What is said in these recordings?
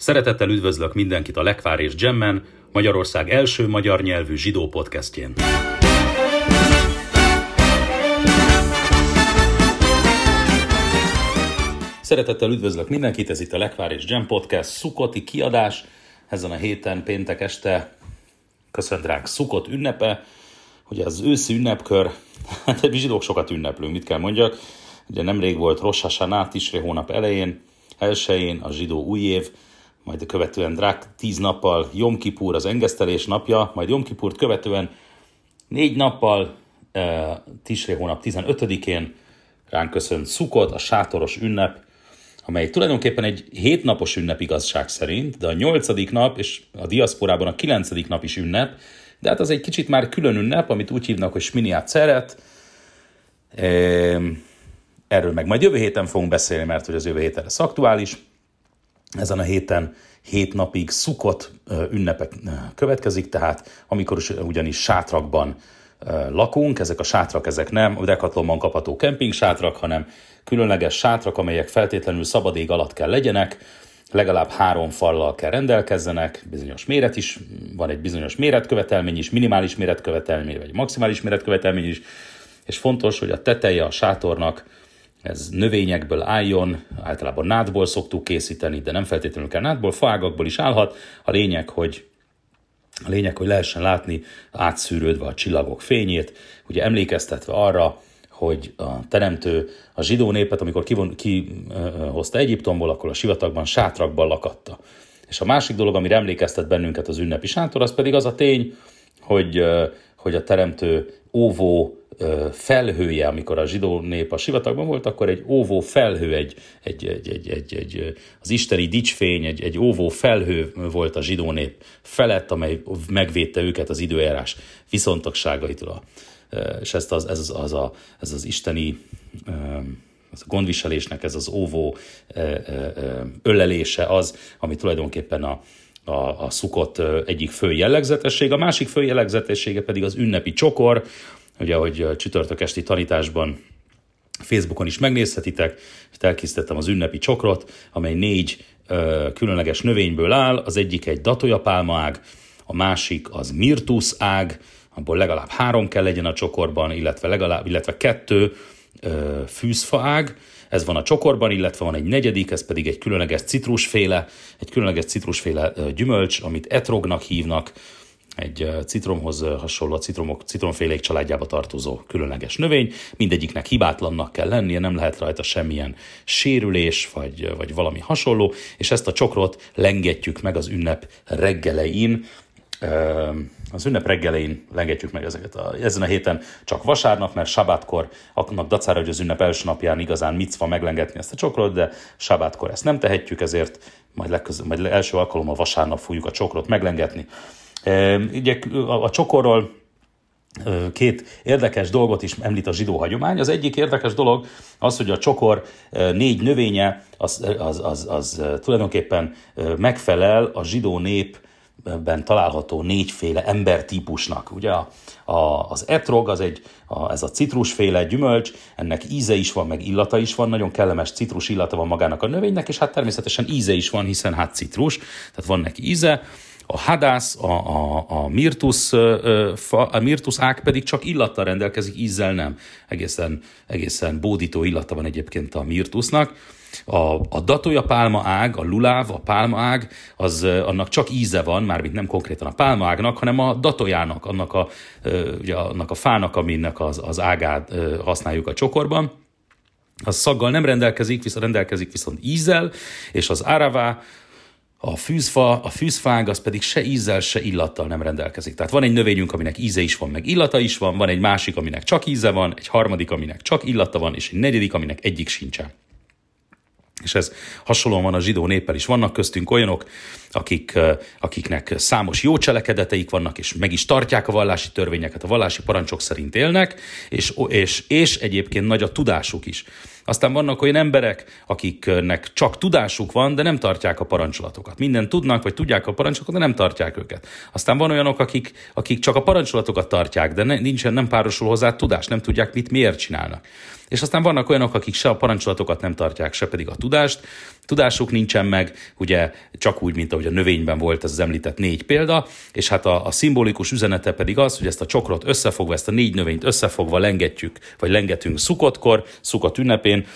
Szeretettel üdvözlök mindenkit a Lekvár és Gemmen, Magyarország első magyar nyelvű zsidó podcastjén. Szeretettel üdvözlök mindenkit, ez itt a Lekvár és Gem Podcast Szukoti kiadás. Ezen a héten péntek este köszöntrák Szukot ünnepe, ugye az őszi ünnepkör, hát mi zsidók sokat ünneplünk, mit kell mondjak. Ugye nemrég volt Rosh Hashanah, Tisre hónap elején, elsőjén a zsidó új év, majd követően drák tíz nappal Jom Kipur az engesztelés napja, majd Jom Kipurt követően négy nappal uh, Tisré hónap 15-én ránk köszönt Szukot, a sátoros ünnep, amely tulajdonképpen egy hétnapos ünnep igazság szerint, de a nyolcadik nap és a diaszporában a kilencedik nap is ünnep, de hát az egy kicsit már külön ünnep, amit úgy hívnak, hogy Sminiát Szeret. Erről meg majd jövő héten fogunk beszélni, mert hogy az jövő héten ez aktuális. Ezen a héten hét napig szukott ünnepek következik, tehát amikor ugyanis sátrakban lakunk, ezek a sátrak, ezek nem a Decathlonban kapható kemping sátrak, hanem különleges sátrak, amelyek feltétlenül szabad ég alatt kell legyenek, legalább három fallal kell rendelkezzenek, bizonyos méret is, van egy bizonyos méretkövetelmény is, minimális méretkövetelmény, vagy maximális méretkövetelmény is, és fontos, hogy a teteje a sátornak ez növényekből álljon, általában nádból szoktuk készíteni, de nem feltétlenül kell nádból, faágakból is állhat. A lényeg, hogy a lényeg, hogy lehessen látni átszűrődve a csillagok fényét, ugye emlékeztetve arra, hogy a teremtő a zsidó népet, amikor kihozta ki, Egyiptomból, akkor a sivatagban, sátrakban lakatta. És a másik dolog, ami emlékeztet bennünket az ünnepi sátor, az pedig az a tény, hogy, hogy a teremtő óvó felhője, amikor a zsidó nép a sivatagban volt, akkor egy óvó felhő, egy, egy, egy, egy, egy, egy az isteni dicsfény, egy, egy óvó felhő volt a zsidó nép felett, amely megvédte őket az időjárás viszontagságaitól. És ezt az, ez, az, a, ez az isteni az a gondviselésnek ez az óvó ölelése az, ami tulajdonképpen a, a, a szukott egyik fő jellegzetessége. A másik fő jellegzetessége pedig az ünnepi csokor, ugye, ahogy csütörtök esti tanításban Facebookon is megnézhetitek, itt elkészítettem az ünnepi csokrot, amely négy ö, különleges növényből áll, az egyik egy datójapálma ág, a másik az mirtus ág, abból legalább három kell legyen a csokorban, illetve legalább, illetve kettő ö, fűzfa ág, ez van a csokorban, illetve van egy negyedik, ez pedig egy különleges citrusféle, egy különleges citrusféle gyümölcs, amit etrognak hívnak, egy citromhoz hasonló, a citromok, citromfélék családjába tartozó különleges növény. Mindegyiknek hibátlannak kell lennie, nem lehet rajta semmilyen sérülés, vagy, vagy valami hasonló, és ezt a csokrot lengetjük meg az ünnep reggelein, az ünnep reggelein lengetjük meg ezeket. A, ezen a héten csak vasárnap, mert sabátkor, annak dacára, hogy az ünnep első napján igazán micva meglengetni ezt a csokrot, de sabátkor ezt nem tehetjük, ezért majd, legköz, majd első alkalommal vasárnap fogjuk a csokrot meglengetni. Ugye a csokorról két érdekes dolgot is említ a zsidó hagyomány. Az egyik érdekes dolog az, hogy a csokor négy növénye az, az, az, az tulajdonképpen megfelel a zsidó nép ben található négyféle embertípusnak. Ugye a, a, az etrog, az egy, a, ez a citrusféle gyümölcs, ennek íze is van, meg illata is van, nagyon kellemes citrus illata van magának a növénynek, és hát természetesen íze is van, hiszen hát citrus, tehát van neki íze a hadász, a, a, a, mirtus, a mirtus ág pedig csak illattal rendelkezik, ízzel nem. Egészen, egészen bódító illata van egyébként a mirtusnak. A, a datója pálma ág, a luláv, a pálma ág, az, annak csak íze van, mármint nem konkrétan a pálma ágnak, hanem a datójának, annak a, ugye, annak a fának, aminek az, az ágát használjuk a csokorban. Az szaggal nem rendelkezik, viszont rendelkezik viszont ízzel, és az áravá, a fűzfa, a fűzfág az pedig se ízzel, se illattal nem rendelkezik. Tehát van egy növényünk, aminek íze is van, meg illata is van, van egy másik, aminek csak íze van, egy harmadik, aminek csak illata van, és egy negyedik, aminek egyik sincsen. És ez hasonlóan van a zsidó néppel is. Vannak köztünk olyanok, akik, akiknek számos jó cselekedeteik vannak, és meg is tartják a vallási törvényeket, a vallási parancsok szerint élnek, és, és, és egyébként nagy a tudásuk is. Aztán vannak olyan emberek, akiknek csak tudásuk van, de nem tartják a parancsolatokat. Minden tudnak, vagy tudják a parancsolatokat, de nem tartják őket. Aztán van olyanok, akik, akik csak a parancsolatokat tartják, de ne, nincsen, nem párosul hozzá tudás, nem tudják, mit miért csinálnak. És aztán vannak olyanok, akik se a parancsolatokat nem tartják, se pedig a tudást. tudásuk nincsen meg, ugye csak úgy, mint ahogy a növényben volt ez az említett négy példa, és hát a, a szimbolikus üzenete pedig az, hogy ezt a csokrot összefogva, ezt a négy növényt összefogva lengetjük, vagy lengetünk szukotkor, szukot ünnepén,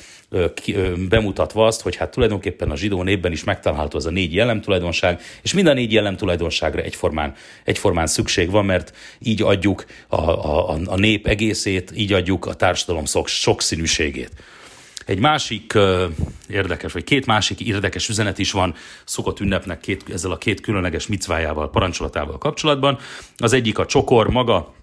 bemutatva azt, hogy hát tulajdonképpen a zsidó népben is megtalálható az a négy jellemtulajdonság, és mind a négy jellemtulajdonságra egyformán, egyformán szükség van, mert így adjuk a, a, a nép egészét, így adjuk a társadalom sok, sokszínűségét. Egy másik érdekes, vagy két másik érdekes üzenet is van szokott ünnepnek két, ezzel a két különleges micvájával, parancsolatával kapcsolatban. Az egyik a csokor maga,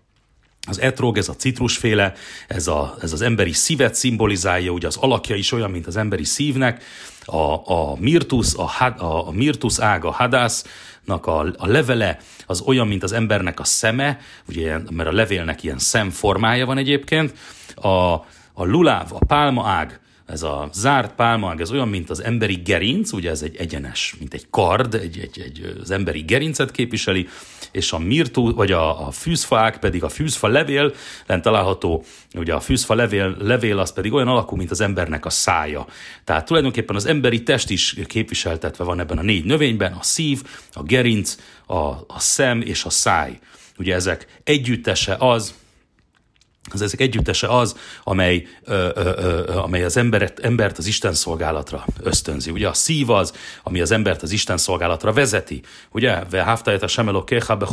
az etrog, ez a citrusféle, ez, a, ez az emberi szívet szimbolizálja, ugye az alakja is olyan, mint az emberi szívnek, a, a mirtus, a, a, a mirtus ága, a hadásznak a, a levele az olyan, mint az embernek a szeme, ugye, mert a levélnek ilyen szemformája van egyébként, a, a luláv, a pálma ág, ez a zárt pálmaág, ez olyan, mint az emberi gerinc, ugye ez egy egyenes, mint egy kard, egy, egy, egy, az emberi gerincet képviseli, és a mirtu, vagy a, a fűzfaák pedig a fűzfa levél, lent található, ugye a fűzfa levél, levél az pedig olyan alakú, mint az embernek a szája. Tehát tulajdonképpen az emberi test is képviseltetve van ebben a négy növényben, a szív, a gerinc, a, a szem és a száj. Ugye ezek együttese az, az ezek együttese az, amely, ö, ö, ö, amely az emberet, embert az Isten szolgálatra ösztönzi. Ugye a szív az, ami az embert az Isten szolgálatra vezeti. Ugye? Ve haftajet a semelok kéha be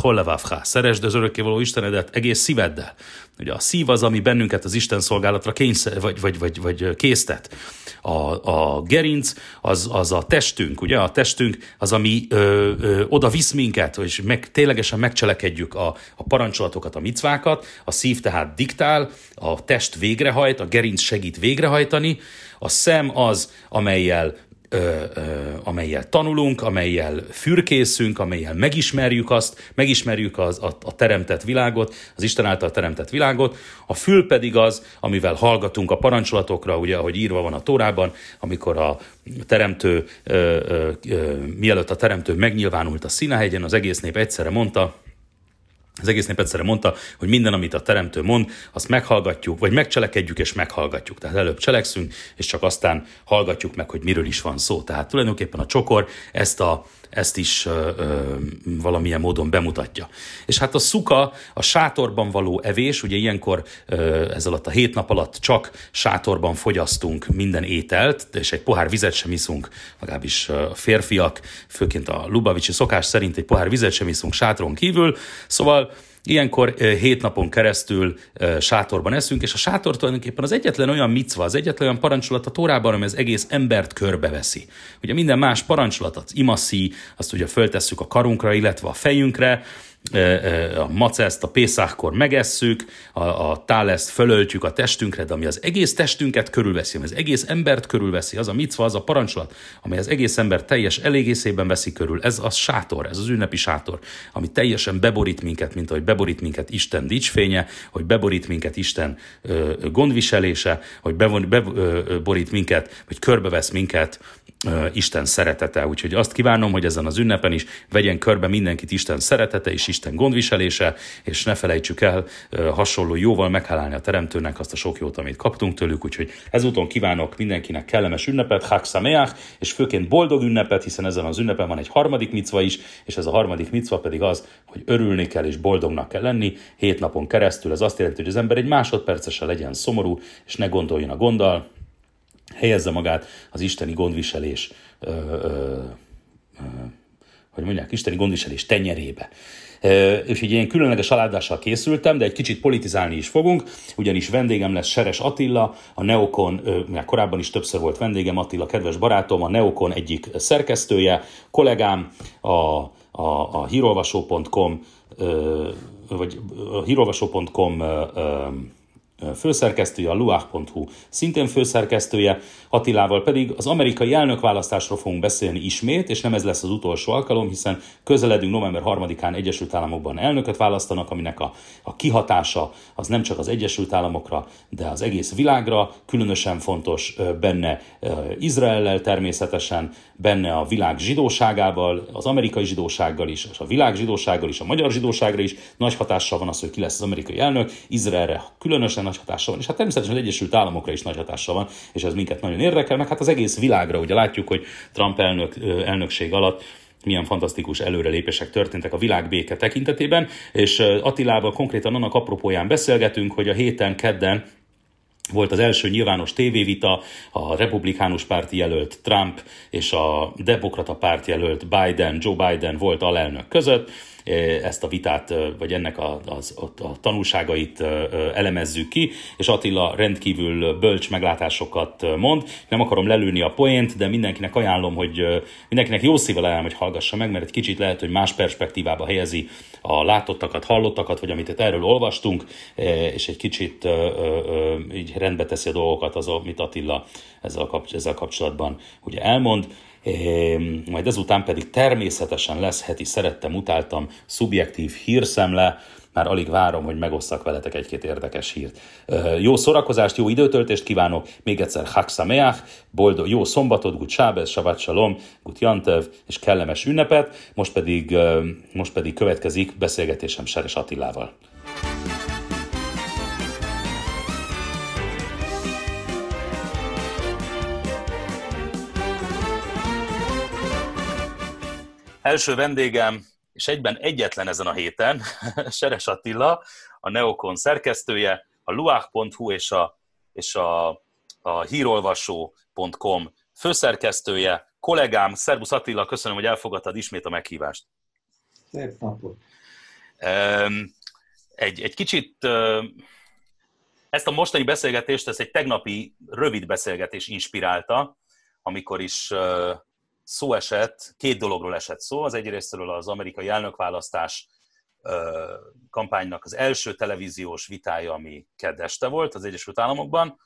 Szeresd az örökkévaló Istenedet egész szíveddel. Ugye a szív az, ami bennünket az Isten szolgálatra kényszer, vagy, vagy, vagy, vagy késztet. A, a gerinc az, az a testünk, ugye a testünk az, ami ö, ö, oda visz minket, és meg, ténylegesen megcselekedjük a, a parancsolatokat, a micvákat, a szív tehát diktál, a test végrehajt, a gerinc segít végrehajtani, a szem az, amelyel ö, ö, amelyel tanulunk, amelyel fürkészünk, amelyel megismerjük azt, megismerjük az, a, a teremtett világot, az Isten által teremtett világot, a fül pedig az, amivel hallgatunk a parancsolatokra, ugye, ahogy írva van a Tórában, amikor a teremtő, ö, ö, ö, mielőtt a teremtő megnyilvánult a Színahegyen, az egész nép egyszerre mondta, az egész nép egyszerre mondta, hogy minden, amit a teremtő mond, azt meghallgatjuk, vagy megcselekedjük és meghallgatjuk. Tehát előbb cselekszünk, és csak aztán hallgatjuk meg, hogy miről is van szó. Tehát tulajdonképpen a csokor ezt a ezt is ö, ö, valamilyen módon bemutatja. És hát a szuka, a sátorban való evés, ugye ilyenkor ö, ez alatt a hét nap alatt csak sátorban fogyasztunk minden ételt, és egy pohár vizet sem iszunk, legalábbis a férfiak, főként a Lubavicsi szokás szerint egy pohár vizet sem iszunk sátron kívül, szóval Ilyenkor hét napon keresztül sátorban eszünk, és a sátor tulajdonképpen az egyetlen olyan micva, az egyetlen olyan parancsolat a Tórában, ami az egész embert körbeveszi. Ugye minden más parancsolat, az imaszi, azt ugye föltesszük a karunkra, illetve a fejünkre, a maceszt a Pészákkor megesszük, a, a táleszt fölöltjük a testünkre, de ami az egész testünket körülveszi, ami az egész embert körülveszi, az a micva, az a parancsolat, amely az egész ember teljes elégészében veszi körül, ez a sátor, ez az ünnepi sátor, ami teljesen beborít minket, mint ahogy beborít minket Isten dicsfénye, hogy beborít minket Isten gondviselése, hogy beborít minket, vagy körbevesz minket Isten szeretete. Úgyhogy azt kívánom, hogy ezen az ünnepen is vegyen körbe mindenkit Isten szeretete és Isten gondviselése, és ne felejtsük el hasonló jóval meghálálni a Teremtőnek azt a sok jót, amit kaptunk tőlük. Úgyhogy ezúton kívánok mindenkinek kellemes ünnepet, Hak Sameach, és főként boldog ünnepet, hiszen ezen az ünnepen van egy harmadik micva is, és ez a harmadik micva pedig az, hogy örülni kell és boldognak kell lenni hét napon keresztül. Ez azt jelenti, hogy az ember egy másodpercesen legyen szomorú, és ne gondoljon a gonddal, helyezze magát az isteni gondviselés, ö, ö, ö, hogy mondják, isteni gondviselés tenyerébe. És egy ilyen különleges aládással készültem, de egy kicsit politizálni is fogunk, ugyanis vendégem lesz Seres Attila, a Neokon, mert korábban is többször volt vendégem, Attila, kedves barátom, a Neokon egyik szerkesztője, kollégám, a, a, a hírolvasó.com vagy a hírolvasó.com főszerkesztője, a luach.hu szintén főszerkesztője, Attilával pedig az amerikai elnökválasztásról fogunk beszélni ismét, és nem ez lesz az utolsó alkalom, hiszen közeledünk november 3-án Egyesült Államokban elnököt választanak, aminek a, a kihatása az nem csak az Egyesült Államokra, de az egész világra, különösen fontos benne Izraellel természetesen, benne a világ zsidóságával, az amerikai zsidósággal is, és a világ zsidósággal is, a magyar zsidóságra is. Nagy hatással van az, hogy ki lesz az amerikai elnök, Izraelre különösen nagy hatással van. És hát természetesen az Egyesült Államokra is nagy hatással van, és ez minket nagyon érdekel, meg hát az egész világra. Ugye látjuk, hogy Trump elnök, elnökség alatt milyen fantasztikus előrelépések történtek a világbéke tekintetében, és Attilával konkrétan annak apropóján beszélgetünk, hogy a héten, kedden volt az első nyilvános tévévita, a republikánus párti jelölt Trump és a demokrata párt jelölt Biden, Joe Biden volt alelnök között, ezt a vitát, vagy ennek a, az, a tanulságait elemezzük ki, és Attila rendkívül bölcs meglátásokat mond. Nem akarom lelőni a poént, de mindenkinek ajánlom, hogy mindenkinek jó szíve ajánlom, hogy hallgassa meg, mert egy kicsit lehet, hogy más perspektívába helyezi a látottakat, hallottakat, vagy amit itt erről olvastunk, és egy kicsit így rendbe teszi a dolgokat az, amit Attila ezzel kapcsolatban ugye elmond majd ezután pedig természetesen lesz heti szerettem, utáltam, szubjektív hírszemle, már alig várom, hogy megosszak veletek egy-két érdekes hírt. Jó szórakozást, jó időtöltést kívánok, még egyszer Hak Sameach, boldog, jó szombatot, Gut Sábez, Savat Shalom, Gut Jantev, és kellemes ünnepet, most pedig, most pedig következik beszélgetésem Seres Attilával. Első vendégem, és egyben egyetlen ezen a héten, Seres Attila, a Neokon szerkesztője, a luach.hu és a, és a, a hírolvasó.com főszerkesztője, kollégám, Szerbusz Attila, köszönöm, hogy elfogadtad ismét a meghívást. Szép napot! Egy, egy kicsit ezt a mostani beszélgetést, ez egy tegnapi rövid beszélgetés inspirálta, amikor is szó esett, két dologról esett szó. Az egyrésztről az amerikai elnökválasztás kampánynak az első televíziós vitája, ami kedd este volt az Egyesült Államokban,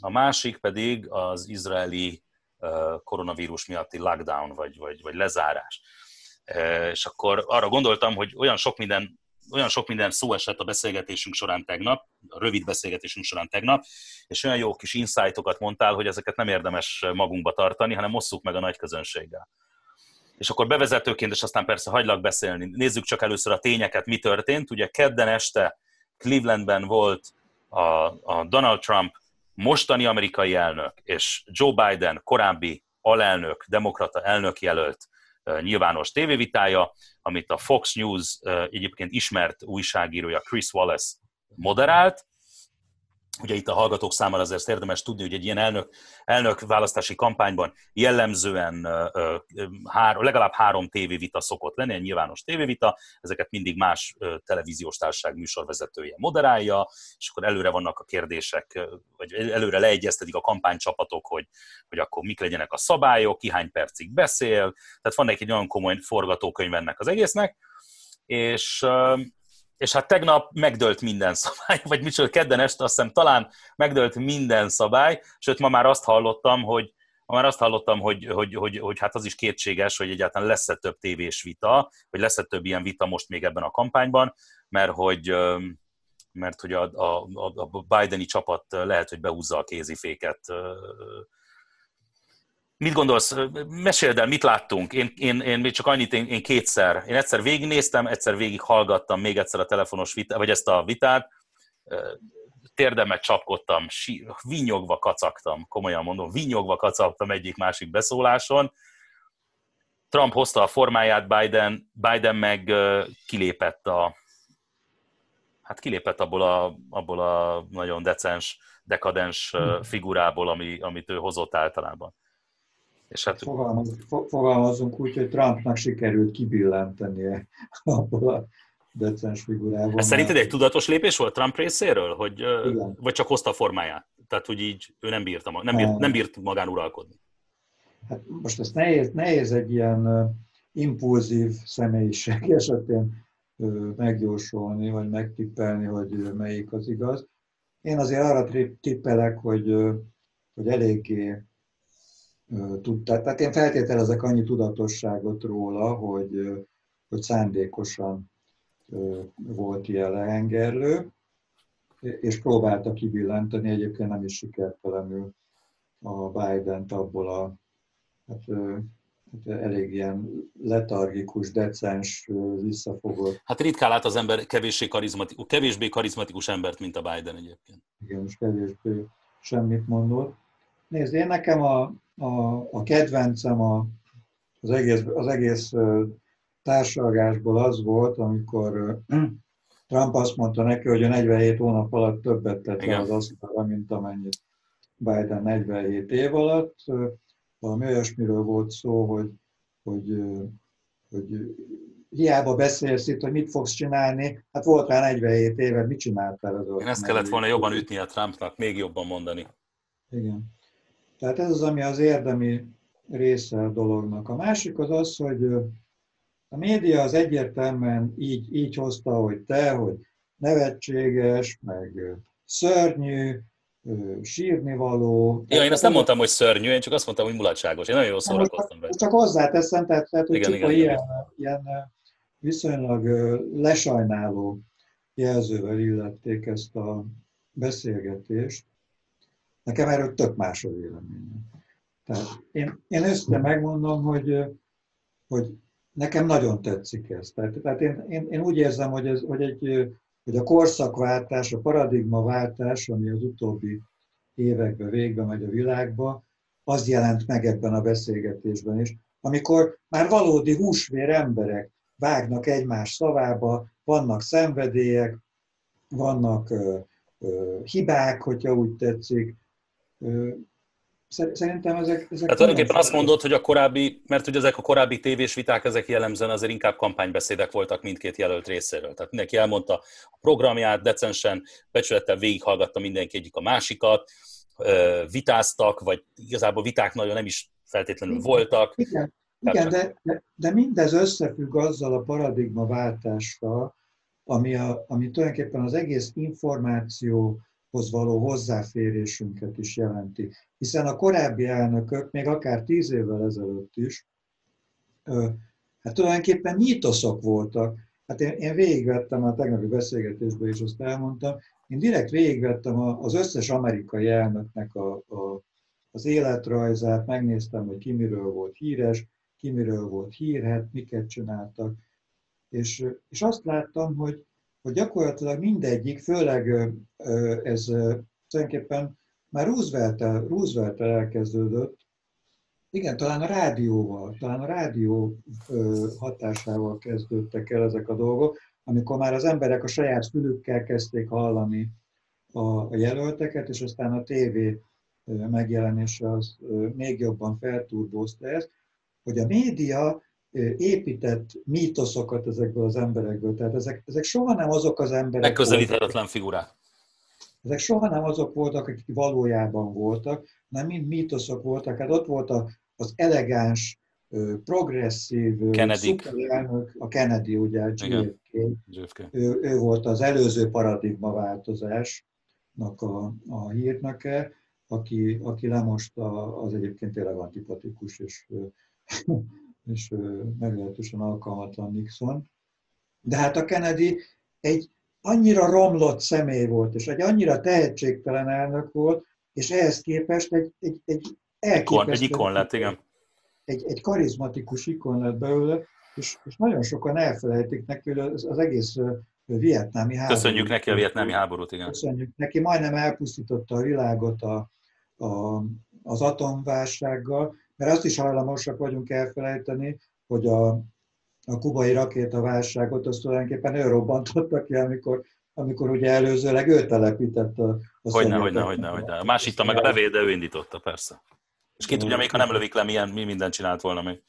a másik pedig az izraeli koronavírus miatti lockdown, vagy, vagy, vagy lezárás. És akkor arra gondoltam, hogy olyan sok minden olyan sok minden szó esett a beszélgetésünk során tegnap, a rövid beszélgetésünk során tegnap, és olyan jó kis insightokat mondtál, hogy ezeket nem érdemes magunkba tartani, hanem osszuk meg a nagy közönséggel. És akkor bevezetőként, és aztán persze hagylak beszélni. Nézzük csak először a tényeket, mi történt. Ugye kedden este Clevelandben volt a, a Donald Trump mostani amerikai elnök, és Joe Biden korábbi alelnök, demokrata elnök jelölt nyilvános tévévitája, amit a Fox News egyébként ismert újságírója Chris Wallace moderált, Ugye itt a hallgatók számára azért érdemes tudni, hogy egy ilyen elnök, elnök választási kampányban jellemzően három, legalább három tévévita szokott lenni, egy nyilvános tévévita, ezeket mindig más televíziós társaság műsorvezetője moderálja, és akkor előre vannak a kérdések, vagy előre leegyeztetik a kampánycsapatok, hogy, hogy akkor mik legyenek a szabályok, ki hány percig beszél, tehát van egy olyan komoly forgatókönyv ennek az egésznek, és és hát tegnap megdőlt minden szabály, vagy micsoda, kedden este azt hiszem talán megdőlt minden szabály, sőt ma már azt hallottam, hogy ma már azt hallottam, hogy, hogy, hogy, hogy hát az is kétséges, hogy egyáltalán lesz-e több tévés vita, vagy lesz-e több ilyen vita most még ebben a kampányban, mert hogy, mert hogy a, a, a Bideni csapat lehet, hogy behúzza a kéziféket Mit gondolsz? Meséld el, mit láttunk? Én, én, én még csak annyit, én, én kétszer. Én egyszer végignéztem, egyszer végighallgattam még egyszer a telefonos vitát, vagy ezt a vitát. Térdemet csapkodtam, vinyogva kacagtam, komolyan mondom, vinyogva kacagtam egyik-másik beszóláson. Trump hozta a formáját, Biden, Biden meg kilépett a, hát kilépett abból a, abból a nagyon decens, dekadens hm. figurából, ami, amit ő hozott általában. És hát... Fogalmazunk, fogalmazunk úgy, hogy Trumpnak sikerült kibillentenie abból a decens figurából. Ez szerinted egy tudatos lépés volt Trump részéről? Hogy, Igen. vagy csak hozta a formáját? Tehát, hogy így ő nem, bírta, nem, bírt, nem bírt magán uralkodni. Hát most ezt nehéz, nehéz egy ilyen impulzív személyiség esetén megjósolni, vagy megtippelni, hogy melyik az igaz. Én azért arra tippelek, hogy, hogy eléggé tudták. Tehát én feltételezek annyi tudatosságot róla, hogy, hogy szándékosan volt ilyen lehengerlő, és próbálta kibillenteni, egyébként nem is sikertelenül a Biden-t abból a, hát hát elég ilyen letargikus, decens, visszafogott. Hát ritkán lát az ember kevésbé karizmatikus, kevésbé karizmatikus embert, mint a Biden egyébként. Igen, és kevésbé semmit mondott. Nézd, én nekem a, a, a kedvencem a, az egész, az egész társalgásból az volt, amikor Trump azt mondta neki, hogy a 47 hónap alatt többet tett le az asztalra, mint amennyit Biden 47 év alatt. Valami olyasmiről volt szó, hogy, hogy, hogy hiába beszélsz itt, hogy mit fogsz csinálni, hát volt rá 47 éve, mit csináltál az Én ezt kellett volna jobban ütni a Trumpnak, még jobban mondani. Igen. Tehát ez az, ami az érdemi része a dolognak. A másik az az, hogy a média az egyértelműen így, így hozta, hogy te, hogy nevetséges, meg szörnyű, sírni való. Ja, én azt nem mondtam, hogy szörnyű, én csak azt mondtam, hogy mulatságos. Én nagyon jól szórakoztam be. Csak hozzáteszem, tehát, tehát hogy igen, igen, ilyen, ilyen viszonylag lesajnáló jelzővel illették ezt a beszélgetést. Nekem erről tök más a véleményem. Tehát én, én össze megmondom, hogy, hogy nekem nagyon tetszik ez. Tehát, tehát én, én, én, úgy érzem, hogy, ez, hogy, egy, hogy a korszakváltás, a paradigmaváltás, ami az utóbbi években végbe megy a világba, az jelent meg ebben a beszélgetésben is, amikor már valódi húsvér emberek vágnak egymás szavába, vannak szenvedélyek, vannak ö, ö, hibák, hogyha úgy tetszik, Szerintem ezek... ezek Tehát tulajdonképpen azt mondod, hogy a korábbi, mert hogy ezek a korábbi tévés viták, ezek jellemzően azért inkább kampánybeszédek voltak mindkét jelölt részéről. Tehát mindenki elmondta a programját, decensen, becsülettel végighallgatta mindenki egyik a másikat, vitáztak, vagy igazából viták nagyon nem is feltétlenül igen, voltak. Igen, igen de, de, de mindez összefügg azzal a paradigmaváltással, ami, a, ami tulajdonképpen az egész információ hoz való hozzáférésünket is jelenti. Hiszen a korábbi elnökök, még akár tíz évvel ezelőtt is, hát tulajdonképpen mítoszok voltak. Hát én, én végigvettem a tegnapi beszélgetésben is, azt elmondtam, én direkt végigvettem az összes amerikai elnöknek a, a, az életrajzát, megnéztem, hogy ki miről volt híres, ki miről volt hírhet, miket csináltak, és, és azt láttam, hogy hogy gyakorlatilag mindegyik, főleg ez tulajdonképpen már roosevelt Roosevelt elkezdődött, igen, talán a rádióval, talán a rádió hatásával kezdődtek el ezek a dolgok, amikor már az emberek a saját fülükkel kezdték hallani a jelölteket, és aztán a tévé megjelenése az még jobban felturbózta ezt, hogy a média épített mítoszokat ezekből az emberekből. Tehát ezek, ezek soha nem azok az emberek... Megközelíthetetlen figurák. Ezek soha nem azok voltak, akik valójában voltak, hanem mind mítoszok voltak. Hát ott volt az elegáns, progresszív, Kennedy. elnök, a Kennedy, ugye, JFK. Ő, ő volt az előző paradigmaváltozásnak a, a hírnöke, aki, aki lemosta az egyébként tényleg antipatikus és és meglehetősen alkalmatlan Nixon. De hát a Kennedy egy annyira romlott személy volt, és egy annyira tehetségtelen elnök volt, és ehhez képest egy, egy, egy elképesztő... Egy ikon lett, igen. Egy, egy karizmatikus ikon lett belőle, és, és nagyon sokan elfelejtik neki, hogy az, az egész vietnámi háborút. Köszönjük neki a vietnámi háborút, igen. Köszönjük neki, majdnem elpusztította a világot a, a, az atomválsággal, mert azt is hajlamosak vagyunk elfelejteni, hogy a, a kubai rakétaválságot azt tulajdonképpen ő robbantotta ki, amikor, amikor ugye előzőleg ő telepített a, a Hogyne, hogyne, hogyne, hogyne. A másik meg a levél, de ő indította, persze. És ki tudja, még ha nem lövik le, milyen, mi mindent csinált volna még.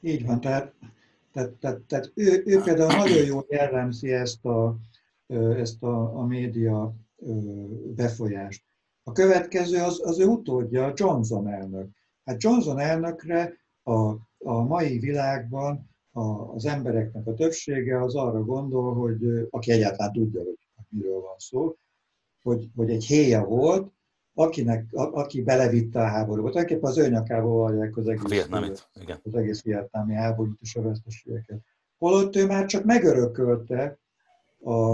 Így van, tehát, tehát, tehát, tehát ő, ő például nagyon jól jellemzi ezt a, ezt a, a média befolyást. A következő az, az ő utódja, Johnson elnök. Hát Johnson elnökre a, a mai világban a, az embereknek a többsége az arra gondol, hogy aki egyáltalán tudja, hogy miről van szó, hogy, hogy egy héja volt, akinek, a, aki belevitte a háborúba. Tulajdonképpen az ő nyakába vallják az egész, igen. az egész vietnámi háborút és a veszteségeket. Holott ő már csak megörökölte a,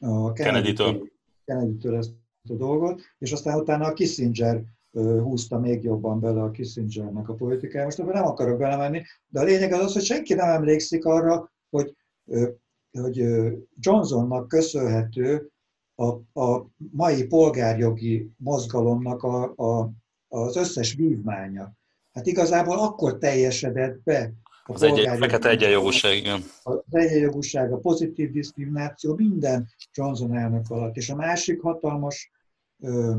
a Kennedy-től, Kennedy-től ezt a dolgot, és aztán utána a Kissinger húzta még jobban bele a Kissingernek a politikája. Most ebben nem akarok belemenni, de a lényeg az az, hogy senki nem emlékszik arra, hogy, hogy Johnsonnak köszönhető a, a mai polgárjogi mozgalomnak a, a, az összes vívmánya. Hát igazából akkor teljesedett be a az egy, fekete egyenjogúság, igen. Az egyenjogúság, a pozitív diszkrimináció, minden Johnson elnök alatt. És a másik hatalmas ö,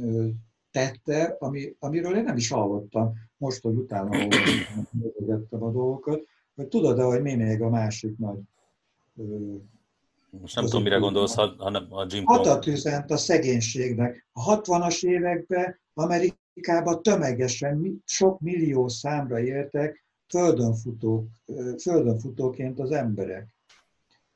ö, tette, ami, amiről én nem is hallottam, most, hogy utána olvastam a dolgokat, hogy tudod-e, hogy mi még a másik nagy most nem tudom, mire gondolsz, hanem a Jim Hatat üzent a szegénységnek. A 60-as években Amerikában tömegesen sok millió számra értek földön, futók, földön futóként az emberek.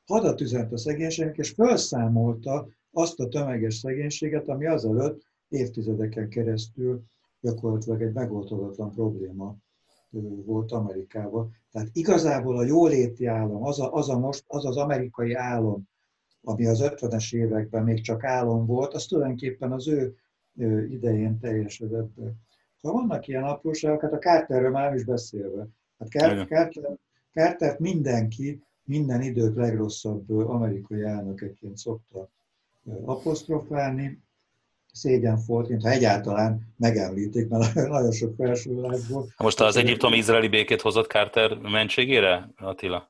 Hadat üzent a szegénységnek, és felszámolta azt a tömeges szegénységet, ami azelőtt évtizedeken keresztül gyakorlatilag egy megoldatlan probléma volt Amerikában. Tehát igazából a jóléti állam, az, a, az, a most, az az amerikai állam, ami az 50-es években még csak álom volt, az tulajdonképpen az ő idején teljesedett be. Szóval vannak ilyen apróságok, hát a Carterről már nem is beszélve. Hát Carter, Carter mindenki, minden idők legrosszabb amerikai elnökeként szokta apostrofálni, szégyenfoltként, ha egyáltalán megemlítik, mert nagyon sok felsorolásból. Most az egyiptomi-izraeli békét hozott Carter mentségére, Attila?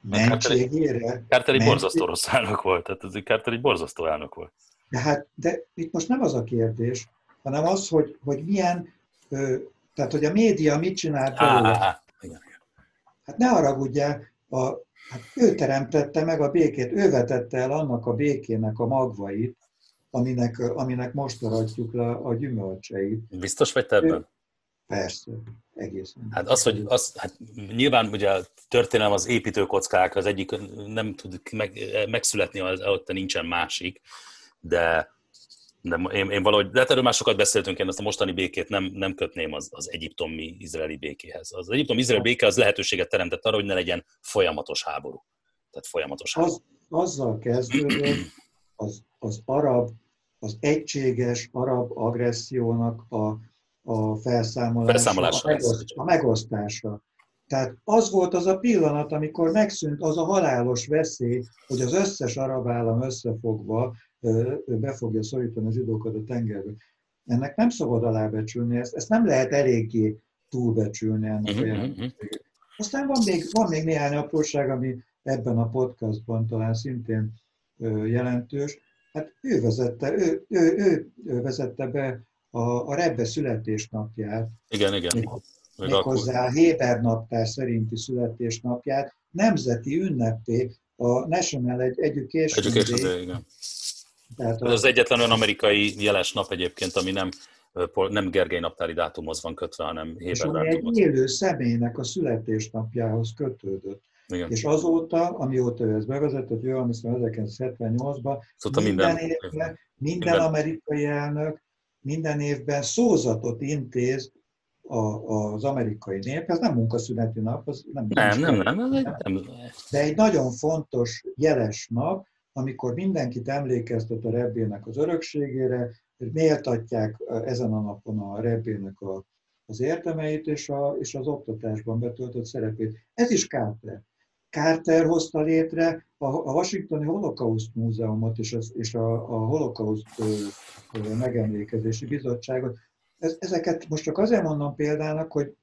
Mentségére? Carter egy borzasztó rossz elnök volt, tehát ez Carter egy borzasztó elnök volt. De hát, de itt most nem az a kérdés, hanem az, hogy, hogy milyen, ö, tehát hogy a média mit csinált belőle. Hát ne haragudjál, a, hát ő teremtette meg a békét, ő vetette el annak a békének a magvait, aminek, aminek most aratjuk le a gyümölcseit. Biztos vagy te ebben? Persze, egészen. Hát az, hogy az, hát nyilván ugye a történelem az építőkockák, az egyik nem tud meg, megszületni, ott nincsen másik, de, de én, én valahogy, de hát erről már sokat beszéltünk, én ezt a mostani békét nem, nem kötném az, az egyiptomi izraeli békéhez. Az egyiptomi izraeli béke az lehetőséget teremtett arra, hogy ne legyen folyamatos háború. Tehát folyamatos háború. Az, azzal kezdődött az, az arab az egységes arab agressziónak a, a felszámolása, felszámolása, a, megoszt, a megosztása. Tehát az volt az a pillanat, amikor megszűnt az a halálos veszély, hogy az összes arab állam összefogva be fogja szorítani a zsidókat a tengerbe. Ennek nem szabad alábecsülni, ezt, ezt nem lehet eléggé túlbecsülni ennek uh-huh, a mhm, jelentőségét. Aztán van még, van még néhány apróság, ami ebben a podcastban talán szintén jelentős. Hát ő vezette, ő, ő, ő, ő vezette be a, a Rebbe születésnapját. Igen, igen. Méghozzá a Héber naptár szerinti születésnapját nemzeti ünnepé a National Education, Education Day. Day igen. Tehát Ez az egyetlen olyan amerikai jeles nap egyébként, ami nem, nem Gergely naptári dátumhoz van kötve, hanem Héber dátumhoz. egy élő személynek a születésnapjához kötődött. Igen. És azóta, amióta ő ezt bevezetett, ő, ami 1978-ban, szóval minden, minden évben, minden amerikai elnök minden évben szózatot intéz a, az amerikai nép, ez nem munkaszüneti nap, az nem, nem, nem, nem, nem, nem, nem. De egy nagyon fontos, jeles nap, amikor mindenkit emlékeztet a rebbének az örökségére, méltatják ezen a napon a rebbének a, az értemeit és, a, és az oktatásban betöltött szerepét. Ez is Carter. Carter hozta létre a, a Washingtoni Holocaust Múzeumot és, az, és a, a Holocaust megemlékezési bizottságot. Ez, ezeket most csak azért mondom példának, hogy,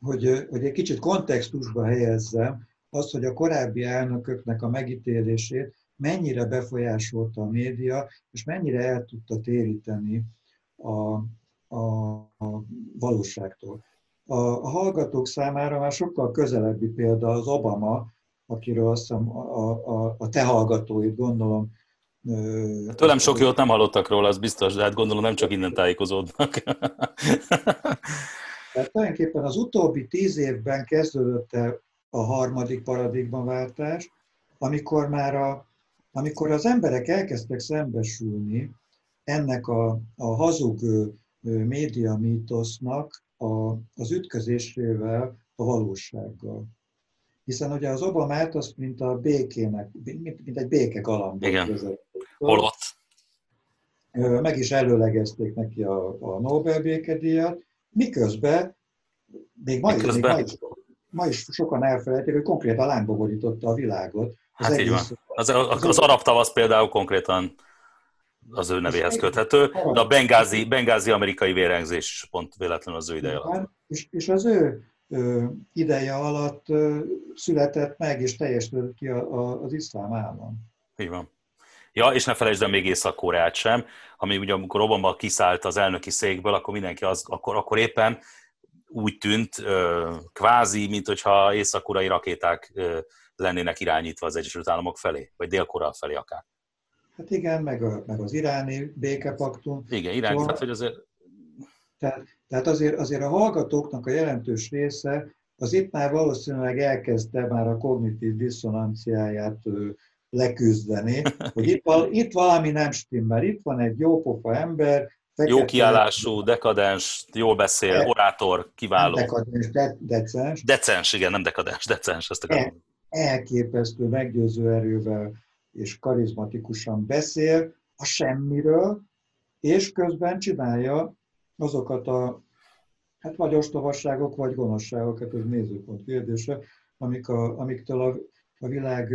hogy, hogy egy kicsit kontextusba helyezzem azt, hogy a korábbi elnököknek a megítélését mennyire befolyásolta a média, és mennyire el tudta téríteni a, a, a valóságtól. A, a hallgatók számára már sokkal közelebbi példa az Obama, akiről azt hiszem a, a, a te hallgatóid gondolom. Tőlem sok jót nem hallottak róla, az biztos, de hát gondolom nem csak innen tájékozódnak. Tehát tulajdonképpen az utóbbi tíz évben kezdődött el a harmadik paradigmaváltás, amikor már a, amikor az emberek elkezdtek szembesülni ennek a, a hazug média mítosznak a, az ütközésével a valósággal. Hiszen ugye az Obamát azt, mint a békének, mint, mint egy béke galambot Igen. Holott. meg is előlegezték neki a, a Nobel békedíjat, miközben még ma, miközben... Még ma, is, ma is sokan elfelejtik, hogy konkrétan lángba borította a világot. Az hát így van. Az, az, az arab tavasz például konkrétan az ő nevéhez köthető, de a bengázi, bengázi amerikai vérengzés pont véletlenül az ő ideje alatt. És, és az ő ideje alatt született meg, és teljesített ki az iszlám állam. Így van. Ja, és ne felejtsd el még Észak-Koreát sem, ami ugye amikor Obama kiszállt az elnöki székből, akkor mindenki az, akkor, akkor éppen úgy tűnt, kvázi, mint hogyha észak-koreai rakéták lennének irányítva az Egyesült Államok felé, vagy Dél-Korea felé akár. Hát igen, meg, a, meg az iráni békepaktum. Igen, irány, szóval, tehát, hogy azért... Tehát, tehát azért, azért a hallgatóknak a jelentős része az itt már valószínűleg elkezdte már a kognitív diszonanciáját leküzdeni, hogy itt, val, itt valami nem stimmel, itt van egy jópofa ember, Fekete, jó kiállású, dekadens, jól beszél, de, orátor, kiváló. Dekadens, de, decens. Decens, igen, nem dekadens, decens. Ezt el, elképesztő meggyőző erővel és karizmatikusan beszél a semmiről, és közben csinálja azokat a, hát vagy ostobasságok, vagy gonoszságok, hát ez nézőpont kérdése, amik a, amiktől a, a világ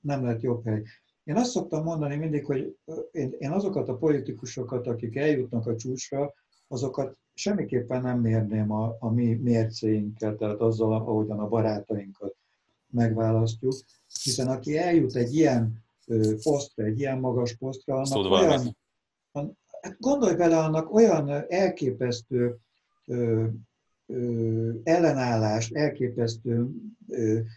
nem lett jobb hely. Én azt szoktam mondani mindig, hogy én, én azokat a politikusokat, akik eljutnak a csúcsra, azokat semmiképpen nem mérném a, a mi mércéinket, tehát azzal, ahogyan a barátainkat megválasztjuk, hiszen aki eljut egy ilyen posztra, egy ilyen magas posztra, annak szóval olyan, hát gondolj bele, annak olyan elképesztő ellenállást, elképesztő...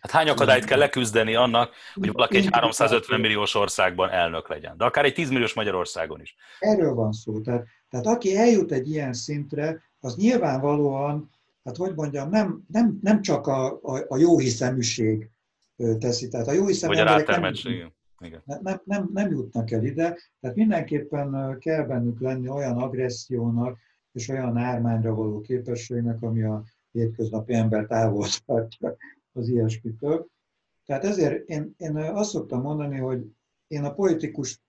Hát hány akadályt kell leküzdeni annak, hogy valaki egy 350 milliós országban elnök legyen, de akár egy 10 milliós Magyarországon is. Erről van szó. Tehát, tehát aki eljut egy ilyen szintre, az nyilvánvalóan, hát hogy mondjam, nem, nem, nem csak a, a, a jó hiszeműség teszi. Tehát a jó hiszemű Vagy a rátermettség. Igen. Nem, nem, nem jutnak el ide, tehát mindenképpen kell bennük lenni olyan agressziónak, és olyan ármányra való képességnek, ami a hétköznapi ember távol tartja az ilyesmitől. Tehát ezért én, én azt szoktam mondani, hogy én a politikus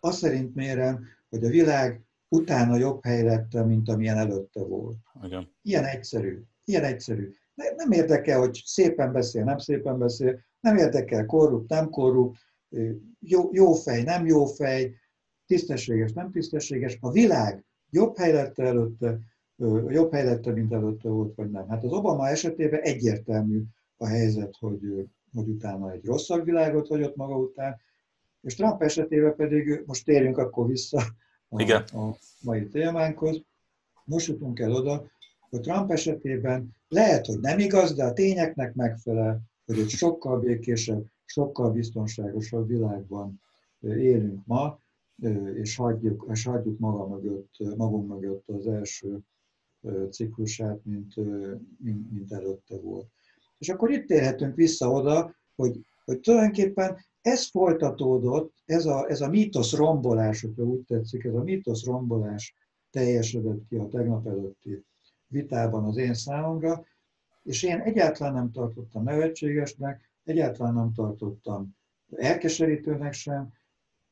azt szerint mérem, hogy a világ utána jobb hely lett, mint amilyen előtte volt. Igen. Ilyen egyszerű. Ilyen egyszerű. Nem érdekel, hogy szépen beszél, nem szépen beszél, nem érdekel korrupt, nem korrupt, jó, jó fej, nem jó fej, tisztességes, nem tisztességes. A világ jobb hely lett előtte, jobb hely lett, mint előtte volt, vagy nem. Hát az Obama esetében egyértelmű a helyzet, hogy, hogy utána egy rosszabb világot hagyott maga után, és Trump esetében pedig, most térjünk akkor vissza a, Igen. a mai témánkhoz, most jutunk el oda, hogy Trump esetében lehet, hogy nem igaz, de a tényeknek megfelel, hogy egy sokkal békésebb, sokkal biztonságosabb világban élünk ma, és hagyjuk, és hagyjuk maga mögött, magunk mögött az első ciklusát, mint, mint, mint előtte volt. És akkor itt térhetünk vissza oda, hogy, hogy tulajdonképpen ez folytatódott, ez a, ez a mítosz rombolás, hogyha úgy tetszik, ez a mítosz rombolás teljesedett ki a tegnap előtti vitában az én számomra, és én egyáltalán nem tartottam nevetségesnek, egyáltalán nem tartottam elkeserítőnek sem,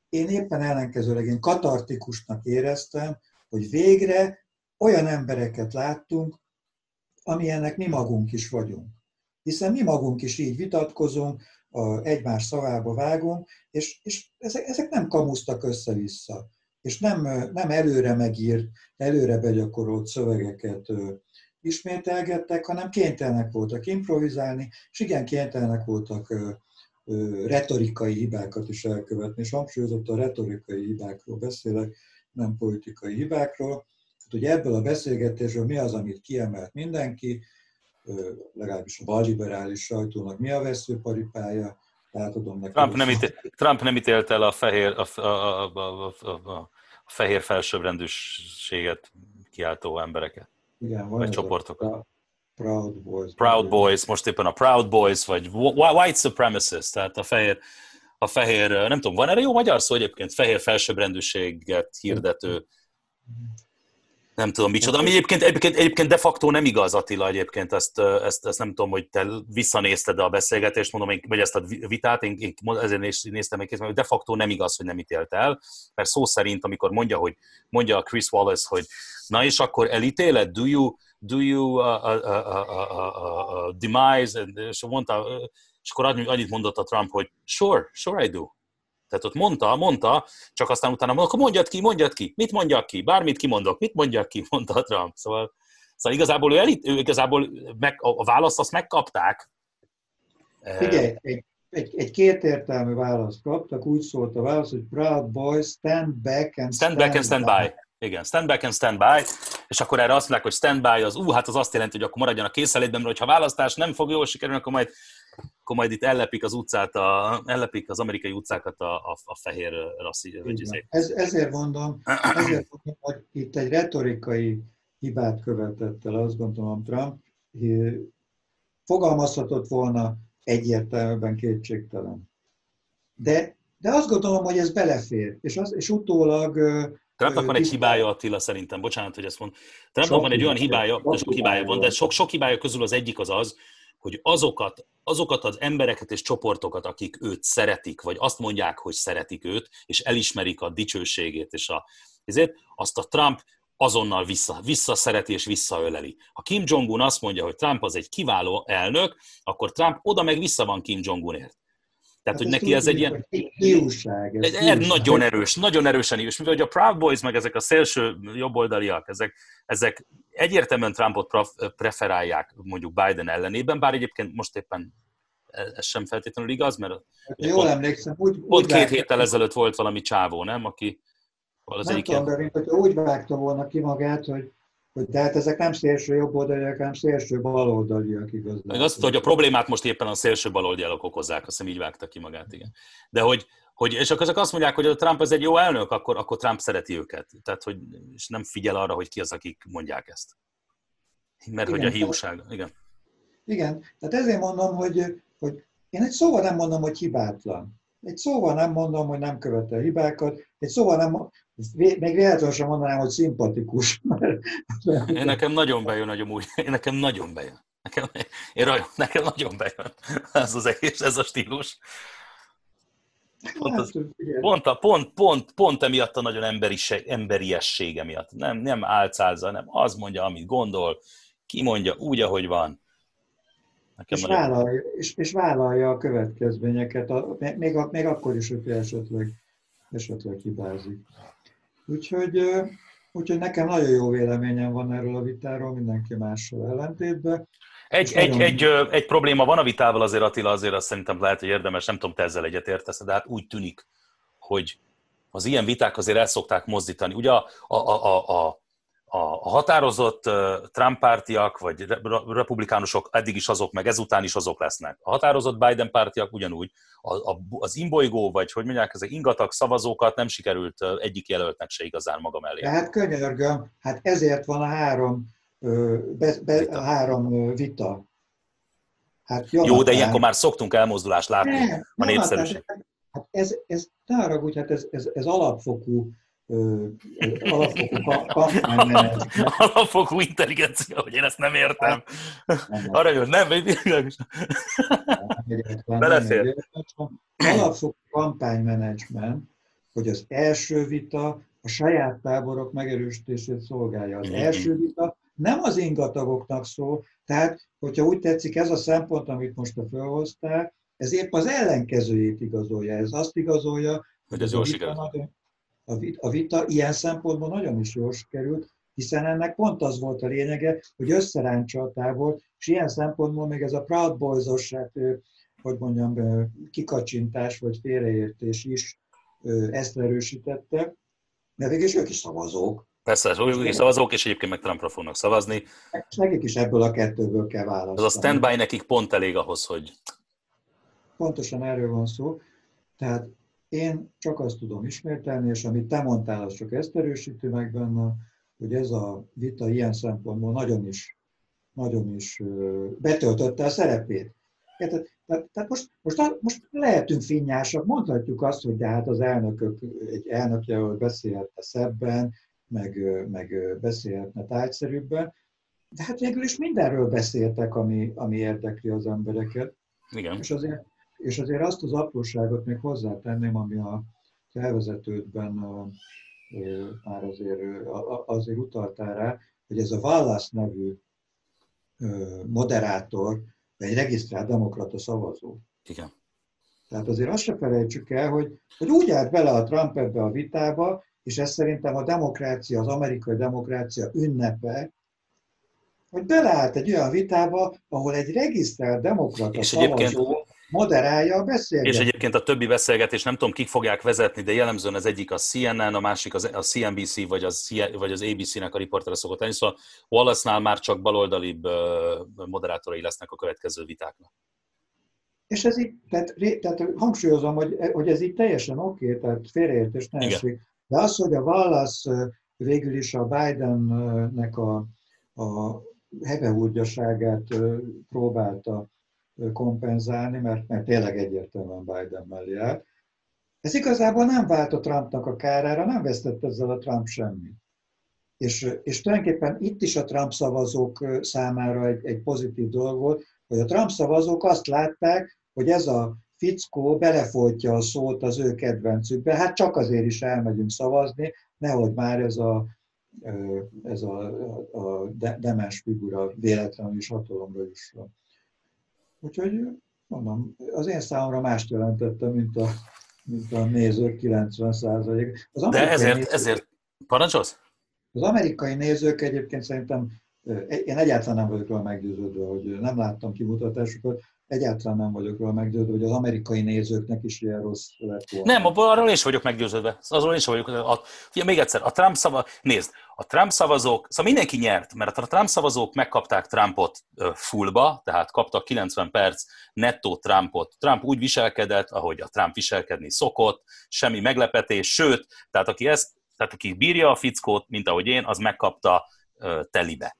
én éppen ellenkezőleg én katartikusnak éreztem, hogy végre olyan embereket láttunk, amilyennek mi magunk is vagyunk. Hiszen mi magunk is így vitatkozunk, a egymás szavába vágunk, és, és ezek, ezek nem kamusztak össze-vissza, és nem, nem előre megírt, előre begyakorolt szövegeket ismételgettek, hanem kénytelenek voltak improvizálni, és igen, kénytelenek voltak retorikai hibákat is elkövetni, és hangsúlyozott a retorikai hibákról beszélek, nem politikai hibákról. Hát ugye ebből a beszélgetésről mi az, amit kiemelt mindenki, legalábbis a balliberális sajtónak mi a veszőparipája, átadom neki. Trump nem, ítél, Trump nem ítélt el a fehér, a, a, a, a, a, a fehér felsőbbrendűséget kiáltó embereket. Igen, van vagy csoportokat. Proud Boys. Proud Boys, most éppen a Proud Boys, vagy White Supremacist, tehát a fehér, a fehér, nem tudom, van erre jó magyar szó egyébként, fehér felsőbbrendűséget hirdető. Nem tudom micsoda, ami egyébként, egyébként, egyébként de facto nem igaz, Attila, egyébként ezt, ezt, ezt nem tudom, hogy te visszanézted a beszélgetést, mondom, vagy ezt a vitát, én, én ezért néztem egy hogy de facto nem igaz, hogy nem ítélt el, mert szó szerint, amikor mondja, hogy mondja a Chris Wallace, hogy na és akkor elítéled, do you, do you uh, uh, uh, uh, uh, uh, demise, és mondta, és akkor annyit mondott a Trump, hogy sure, sure I do. Tehát ott mondta, mondta, csak aztán utána akkor mondjad ki, mondjad ki, mit mondjak ki, bármit kimondok, mit mondjak ki, mondta Trump. Szóval, szóval igazából ő, elit, ő igazából meg, a választ azt megkapták. Figyelj, egy, egy, egy kétértelmű választ kaptak, úgy szólt a válasz, hogy Proud Boys, stand back and stand, stand back and stand by. by. Igen, stand back and stand by, és akkor erre azt mondják, hogy stand by az, ú, hát az azt jelenti, hogy akkor maradjon a készelétben, mert ha választás nem fog jól sikerülni, akkor majd akkor majd itt ellepik az utcát, a, ellepik az amerikai utcákat a, a, a fehér rasszi. Izé. Ez, ezért mondom, ezért mondom, hogy itt egy retorikai hibát követett el, azt gondolom Trump, fogalmazhatott volna egyértelműen kétségtelen. De, de azt gondolom, hogy ez belefér, és, az, és utólag Trumpnak van egy hibája, Attila, szerintem, bocsánat, hogy ezt mondom. Trumpnak van egy olyan hibája, de sok hibája van, de sok, sok hibája közül az egyik az az, hogy azokat, azokat az embereket és csoportokat, akik őt szeretik, vagy azt mondják, hogy szeretik őt, és elismerik a dicsőségét, és a, ezért azt a Trump azonnal vissza, visszaszereti és visszaöleli. Ha Kim Jong-un azt mondja, hogy Trump az egy kiváló elnök, akkor Trump oda meg vissza van Kim Jong-unért. Tehát, hát hogy neki ez egy ilyen... Hiúság. Ez hiúság. Nagyon erős, nagyon erősen és mivel hogy a Proud Boys, meg ezek a szélső jobboldaliak, ezek, ezek egyértelműen Trumpot preferálják mondjuk Biden ellenében, bár egyébként most éppen ez sem feltétlenül igaz, mert hát, jól pont, emlékszem, úgy, pont úgy két vágta, héttel ezelőtt volt valami csávó, nem? Aki az nem tudom, de mint, úgy vágta volna ki magát, hogy hogy tehát ezek nem szélső jobboldaliak, hanem szélső baloldaliak igazából. Meg azt hogy a problémát most éppen a szélső baloldaliak okozzák, azt hiszem így vágta ki magát, igen. De hogy, hogy és akkor ezek azt mondják, hogy a Trump ez egy jó elnök, akkor, akkor Trump szereti őket. Tehát, hogy és nem figyel arra, hogy ki az, akik mondják ezt. Mert igen, hogy a hiúság, igen. Igen, tehát ezért mondom, hogy, hogy én egy szóval nem mondom, hogy hibátlan. Egy szóval nem mondom, hogy nem követel hibákat, egy szóval nem, még véletlenül sem mondanám, hogy szimpatikus. Én nekem nagyon bejön, hogy amúgy, én nekem nagyon bejön. Nekem, én rajom, nekem nagyon bejön ez az egész, ez a stílus. Pont, az, pont, a, pont, pont, pont emiatt a nagyon emberiség, emberiessége miatt. Nem, nem álcázza, nem az mondja, amit gondol, kimondja úgy, ahogy van. Nekem és, vállalja, és, és vállalja a következményeket, a, még, a, még akkor is, hogy esetleg, esetleg hibázik. Úgyhogy, úgyhogy nekem nagyon jó véleményem van erről a vitáról, mindenki mással ellentétben. Egy, egy, egy, egy probléma van a vitával azért, Attila, azért azt szerintem lehet, hogy érdemes, nem tudom, te ezzel egyetértesz, de hát úgy tűnik, hogy az ilyen viták azért el szokták mozdítani. Ugye a, a, a, a, a határozott Trump-pártiak, vagy republikánusok eddig is azok, meg ezután is azok lesznek. A határozott Biden-pártiak ugyanúgy. A, a, az imbolygó, vagy hogy mondják, ezek ingatag szavazókat nem sikerült egyik jelöltnek se igazán maga mellé. Hát könyörgöm, hát ezért van a három, be, be, vita. A három vita. Hát Jó, de ilyenkor már szoktunk elmozdulást látni nem, a népszerűség. Hát ez, ez, ne haragudj, hát ez, ez, ez alapfokú alapfokú. Alapfokú intelligencia, hogy én ezt nem értem. Arra jön, nem, világos. Belefér. Alapfokú kampánymenedzsment, hogy az első vita a saját táborok megerősítését szolgálja. Az első vita nem az ingatagoknak szól, tehát, hogyha úgy tetszik, ez a szempont, amit most a felhoztál, ez épp az ellenkezőjét igazolja. Ez azt igazolja, hogy ez jól sikerült a vita ilyen szempontból nagyon is jól sikerült, hiszen ennek pont az volt a lényege, hogy összeráncsa a tábor, és ilyen szempontból még ez a Proud Boys-os, hát, hogy mondjam, kikacsintás vagy félreértés is ezt erősítette, de végig ők is szavazók. Persze, ők is szavazók, és egyébként meg Trumpra fognak szavazni. És nekik is ebből a kettőből kell választani. Az a standby nekik pont elég ahhoz, hogy... Pontosan erről van szó. Tehát én csak azt tudom ismételni, és amit te mondtál, az csak ezt erősíti meg benne, hogy ez a vita ilyen szempontból nagyon is, nagyon is betöltötte a szerepét. Tehát, tehát, tehát most, most, most lehetünk finnyásak, mondhatjuk azt, hogy de hát az elnökök, egy elnökjelölt beszélhet szebben, meg, meg beszélhetne tájszerűbben. De hát végül is mindenről beszéltek, ami, ami érdekli az embereket. Igen. És azért, és azért azt az apróságot még hozzátenném, ami a felvezetődben már azért, azért utaltál rá, hogy ez a Wallace nevű moderátor, egy regisztrált demokrata szavazó. Igen. Tehát azért azt se felejtsük el, hogy, hogy úgy állt bele a Trump ebbe a vitába, és ez szerintem a demokrácia, az amerikai demokrácia ünnepe, hogy beleállt egy olyan vitába, ahol egy regisztrált demokrata és szavazó moderálja a beszélgetést. És egyébként a többi beszélgetés, nem tudom, kik fogják vezetni, de jellemzően az egyik a CNN, a másik az, a CNBC, vagy az, vagy az ABC-nek a riportere szokott lenni, szóval Wallace-nál már csak baloldalibb moderátorai lesznek a következő vitáknak. És ez így, tehát, tehát hangsúlyozom, hogy, hogy ez így teljesen oké, okay, tehát félreértés ne esik. De az, hogy a Wallace végül is a Bidennek a, a hebehúrgyaságát próbálta kompenzálni, mert, mert tényleg egyértelműen Biden mellé állt. Ez igazából nem vált a Trumpnak a kárára, nem vesztett ezzel a Trump semmit. És, és tulajdonképpen itt is a Trump szavazók számára egy, egy pozitív dolog volt, hogy a Trump szavazók azt látták, hogy ez a fickó belefolytja a szót az ő kedvencükbe, hát csak azért is elmegyünk szavazni, nehogy már ez a, ez a, a demens figura véletlenül is hatalomra jusson. Úgyhogy mondom, az én számomra mást jelentette, mint a, mint a nézők 90 százalék. De ezért, nézők, ezért parancsolsz? Az amerikai nézők egyébként szerintem, én egyáltalán nem vagyok róla meggyőződve, hogy nem láttam kimutatásokat, egyáltalán nem vagyok róla meggyőződve, hogy az amerikai nézőknek is ilyen rossz lett volna. Nem, arról is vagyok meggyőződve. Azról én is vagyok. A, ugye, még egyszer, a Trump szava, nézd, a Trump szavazók, szóval mindenki nyert, mert a Trump szavazók megkapták Trumpot fullba, tehát kaptak 90 perc nettó Trumpot. Trump úgy viselkedett, ahogy a Trump viselkedni szokott, semmi meglepetés, sőt, tehát aki ezt, tehát aki bírja a fickót, mint ahogy én, az megkapta telibe.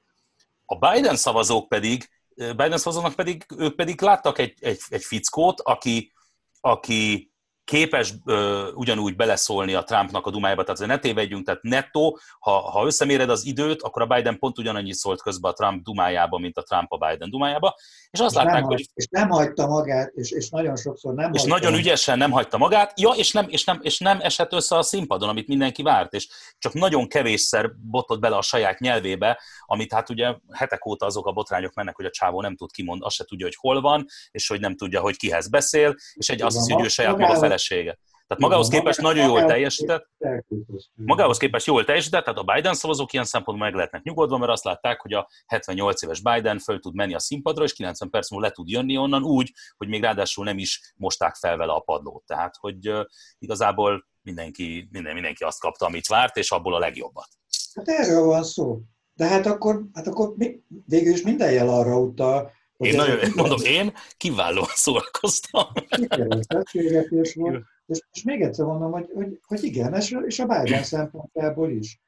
A Biden szavazók pedig Biden szavazónak pedig, ők pedig láttak egy, egy, egy fickót, aki, aki képes ö, ugyanúgy beleszólni a Trumpnak a dumájába, tehát ne tévedjünk, tehát nettó, ha, ha összeméred az időt, akkor a Biden pont ugyanannyi szólt közben a Trump dumájába, mint a Trump a Biden dumájába, és azt és látták, nem, hogy... És nem hagyta magát, és, és nagyon sokszor nem És nagyon magát. ügyesen nem hagyta magát, ja, és nem, és, nem, és nem esett össze a színpadon, amit mindenki várt, és csak nagyon kevésszer botott bele a saját nyelvébe, amit hát ugye hetek óta azok a botrányok mennek, hogy a csávó nem tud kimondani, azt se tudja, hogy hol van, és hogy nem tudja, hogy kihez beszél, és egy azt hiszi, hogy ő saját maga felesége. Tehát magához képest nagyon jól teljesített. Magához képest jól teljesített, tehát a Biden szavazók ilyen szempontból meg lehetnek nyugodva, mert azt látták, hogy a 78 éves Biden föl tud menni a színpadra, és 90 perc múlva le tud jönni onnan úgy, hogy még ráadásul nem is mosták fel vele a padlót. Tehát, hogy igazából mindenki, minden, mindenki azt kapta, amit várt, és abból a legjobbat. Hát erről van szó. De hát akkor, hát akkor mi, végül is minden jel arra utal, én nagyon, mondom, én kiválóan szórakoztam. Sikeres volt, és, és még egyszer mondom, hogy, hogy, hogy igen, és, és a Biden szempontjából is.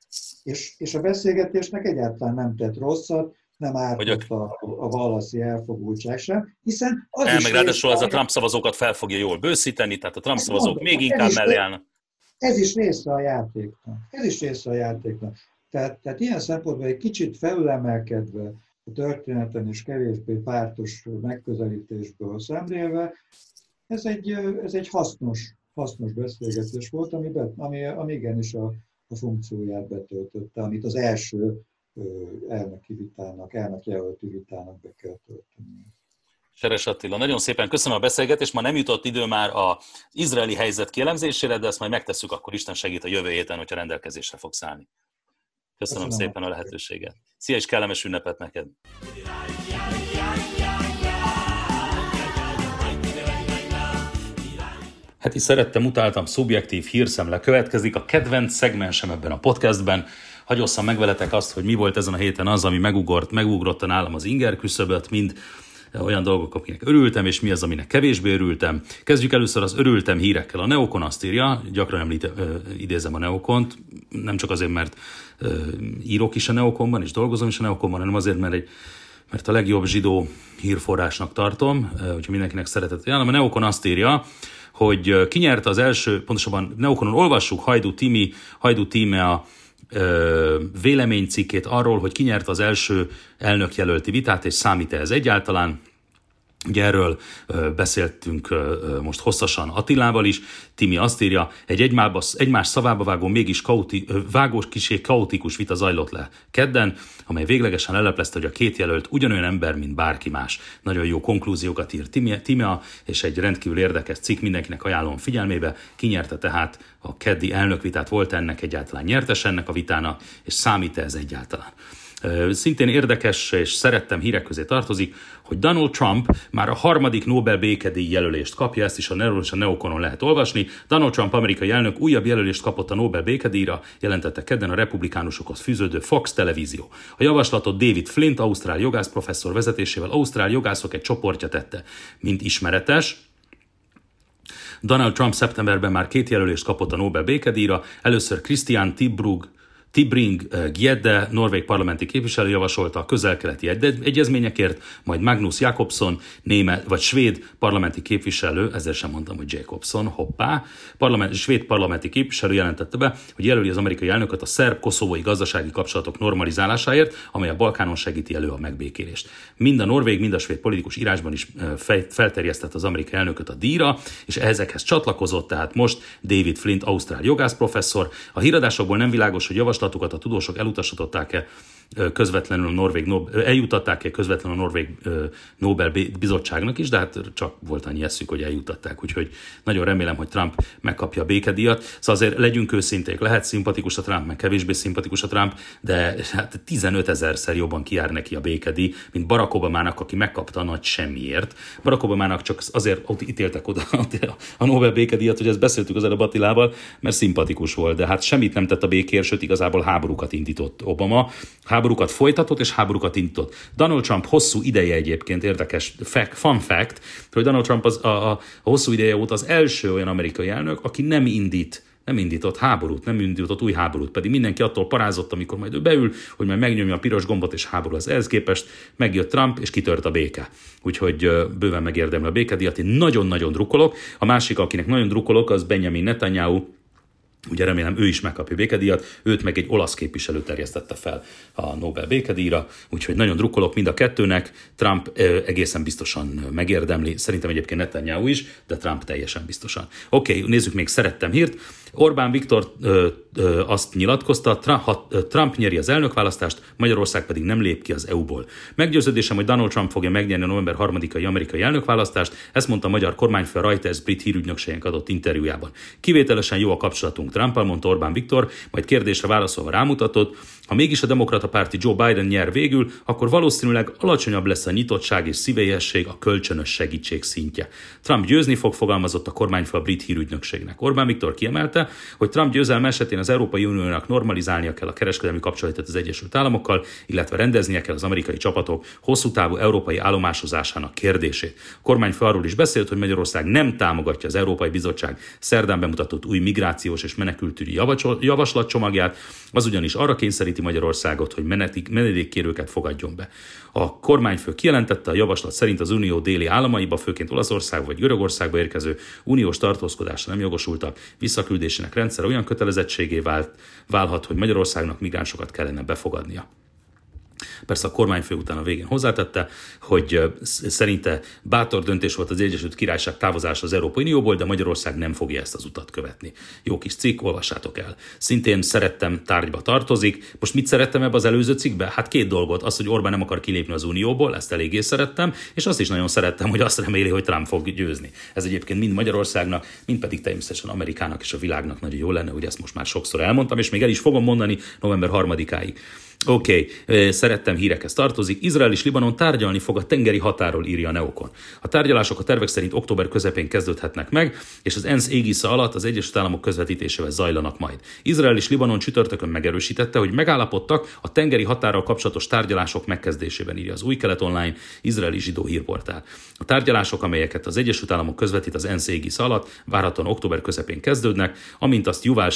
És, és a beszélgetésnek egyáltalán nem tett rosszat, nem ártott a, a valaszi elfogultság sem, hiszen az El, is meg ráadásul az a Trump szavazókat fel fogja jól bőszíteni, tehát a Trump szavazók mondom, még inkább mellé állnak. Ez is része a játéknak. Ez is része a játéknak. Tehát, tehát ilyen szempontból egy kicsit felülemelkedve, a történeten és kevésbé pártos megközelítésből szemlélve, ez egy, ez egy hasznos, hasznos beszélgetés volt, ami, be, ami, ami igenis a, a funkcióját betöltötte, amit az első elnöki vitának, elnök jelölti vitának be kell tölteni. Seres Attila, nagyon szépen köszönöm a beszélgetést. Ma nem jutott idő már az izraeli helyzet kielemzésére, de ezt majd megtesszük, akkor Isten segít a jövő héten, hogyha rendelkezésre fogsz állni. Köszönöm, Köszönöm szépen a lehetőséget. Szia és kellemes ünnepet neked! Is szerettem, utáltam, szubjektív hírszemle következik, a kedvenc szegmensem ebben a podcastben. Hagyosszam meg veletek azt, hogy mi volt ezen a héten az, ami megugort, megugrott nálam az inger küszöböt, mind olyan dolgok, amiknek örültem, és mi az, aminek kevésbé örültem. Kezdjük először az örültem hírekkel. A Neokon azt írja, gyakran említ, idézem a Neokont, nem csak azért, mert írok is a Neokonban, és dolgozom is a Neokonban, hanem azért, mert egy mert a legjobb zsidó hírforrásnak tartom, úgyhogy mindenkinek szeretett ajánlom. A Neokon azt írja, hogy kinyerte az első, pontosabban Neokonon olvassuk, Hajdu Timi, Hajdu Tíme a véleménycikkét arról, hogy kinyerte az első elnökjelölti vitát, és számít-e ez egyáltalán. Ugye erről beszéltünk most hosszasan Attilával is. Timi azt írja, egy egymába, egymás szavába vágó, mégis kaoti, vágós kisé kaotikus vita zajlott le kedden, amely véglegesen leleplezte, hogy a két jelölt ugyanolyan ember, mint bárki más. Nagyon jó konklúziókat ír Timia, és egy rendkívül érdekes cikk mindenkinek ajánlom figyelmébe. Kinyerte tehát a keddi elnökvitát, volt ennek egyáltalán nyertes ennek a vitának, és számít -e ez egyáltalán. Szintén érdekes és szerettem hírek közé tartozik, hogy Donald Trump már a harmadik Nobel békedíj jelölést kapja, ezt is a Nero és a Neokonon lehet olvasni. Donald Trump amerikai elnök újabb jelölést kapott a Nobel békedíjra, jelentette kedden a republikánusokhoz fűződő Fox televízió. A javaslatot David Flint, ausztrál jogász professzor vezetésével ausztrál jogászok egy csoportja tette. Mint ismeretes, Donald Trump szeptemberben már két jelölést kapott a Nobel békedíjra, először Christian Tibrug Tibring eh, Giedde, norvég parlamenti képviselő javasolta a közel-keleti egyezményekért, majd Magnus Jakobson, német vagy svéd parlamenti képviselő, ezzel sem mondtam, hogy Jacobson, hoppá, parlament, svéd parlamenti képviselő jelentette be, hogy jelöli az amerikai elnököt a szerb-koszovói gazdasági kapcsolatok normalizálásáért, amely a Balkánon segíti elő a megbékélést. Mind a norvég, mind a svéd politikus írásban is eh, felterjesztett az amerikai elnököt a díjra, és ezekhez csatlakozott tehát most David Flint, ausztrál jogász professzor. A híradásokból nem világos, hogy javaslat javaslatukat a tudósok elutasították-e közvetlenül a Norvég, eljutatták-e közvetlenül a Norvég Nobel bizottságnak is, de hát csak volt annyi eszük, hogy eljutatták, úgyhogy nagyon remélem, hogy Trump megkapja a békedíjat. Szóval azért legyünk őszinték, lehet szimpatikus a Trump, meg kevésbé szimpatikus a Trump, de hát 15 ezerszer jobban kijár neki a békedíj, mint Barack Obamának, aki megkapta a nagy semmiért. Barack Obamának csak azért ott ítéltek oda a Nobel békedíjat, hogy ezt beszéltük az előbb Attilával, mert szimpatikus volt, de hát semmit nem tett a békért, sőt igazából háborúkat indított Obama háborúkat folytatott és háborúkat indított. Donald Trump hosszú ideje egyébként érdekes fact, fun fact, hogy Donald Trump az, a, a, a hosszú ideje óta az első olyan amerikai elnök, aki nem indít nem indított háborút, nem indított új háborút, pedig mindenki attól parázott, amikor majd ő beül, hogy majd megnyomja a piros gombot és háború az ehhez képest, megjött Trump és kitört a béke. Úgyhogy bőven megérdemli a békedíjat. Én nagyon-nagyon drukkolok. A másik, akinek nagyon drukkolok, az Benjamin Netanyahu, Ugye remélem ő is megkapja békedíjat, őt meg egy olasz képviselő terjesztette fel a Nobel békedíjra, úgyhogy nagyon drukkolok mind a kettőnek. Trump egészen biztosan megérdemli, szerintem egyébként Netanyahu is, de Trump teljesen biztosan. Oké, okay, nézzük még szerettem hírt. Orbán Viktor ö, ö, azt nyilatkozta, Trump, ha Trump nyeri az elnökválasztást, Magyarország pedig nem lép ki az EU-ból. Meggyőződésem, hogy Donald Trump fogja megnyerni a november 3-ai amerikai elnökválasztást, ezt mondta a magyar kormányfő Reuters brit hírügynökségnek adott interjújában. Kivételesen jó a kapcsolatunk Trumpal, mondta Orbán Viktor, majd kérdésre válaszolva rámutatott, ha mégis a demokrata párti Joe Biden nyer végül, akkor valószínűleg alacsonyabb lesz a nyitottság és szívélyesség, a kölcsönös segítség szintje. Trump győzni fog, fogalmazott a kormányfő a brit hírügynökségnek. Orbán Viktor kiemelte, hogy Trump győzelme esetén az Európai Uniónak normalizálnia kell a kereskedelmi kapcsolatot az Egyesült Államokkal, illetve rendeznie kell az amerikai csapatok hosszú távú európai állomásozásának kérdését. A kormányfő arról is beszélt, hogy Magyarország nem támogatja az Európai Bizottság szerdán bemutatott új migrációs és menekültügyi javaslatcsomagját, az ugyanis arra kényszeríti Magyarországot, hogy menedékkérőket fogadjon be. A kormányfő kijelentette, a javaslat szerint az Unió déli államaiba, főként Olaszország vagy Görögországba érkező uniós tartózkodásra nem jogosultak, visszaküldésének rendszer olyan kötelezettségé vált, válhat, hogy Magyarországnak migránsokat kellene befogadnia. Persze a kormányfő után a végén hozzátette, hogy szerinte bátor döntés volt az Egyesült Királyság távozása az Európai Unióból, de Magyarország nem fogja ezt az utat követni. Jó kis cikk, olvassátok el. Szintén szerettem tárgyba tartozik. Most mit szerettem ebbe az előző cikkbe? Hát két dolgot. Az, hogy Orbán nem akar kilépni az Unióból, ezt eléggé szerettem, és azt is nagyon szerettem, hogy azt reméli, hogy Trump fog győzni. Ez egyébként mind Magyarországnak, mind pedig természetesen Amerikának és a világnak nagyon jó lenne, hogy ezt most már sokszor elmondtam, és még el is fogom mondani november harmadikáig. Oké, okay. szerettem hírekhez tartozik. Izrael és Libanon tárgyalni fog a tengeri határól, írja a Neokon. A tárgyalások a tervek szerint október közepén kezdődhetnek meg, és az ENSZ égisza alatt az Egyesült Államok közvetítésével zajlanak majd. Izrael és Libanon csütörtökön megerősítette, hogy megállapodtak a tengeri határral kapcsolatos tárgyalások megkezdésében, írja az Új Kelet Online, izraeli zsidó hírportál. A tárgyalások, amelyeket az Egyesült Államok közvetít az ENSZ égisza alatt, várhatóan október közepén kezdődnek, amint azt Yuval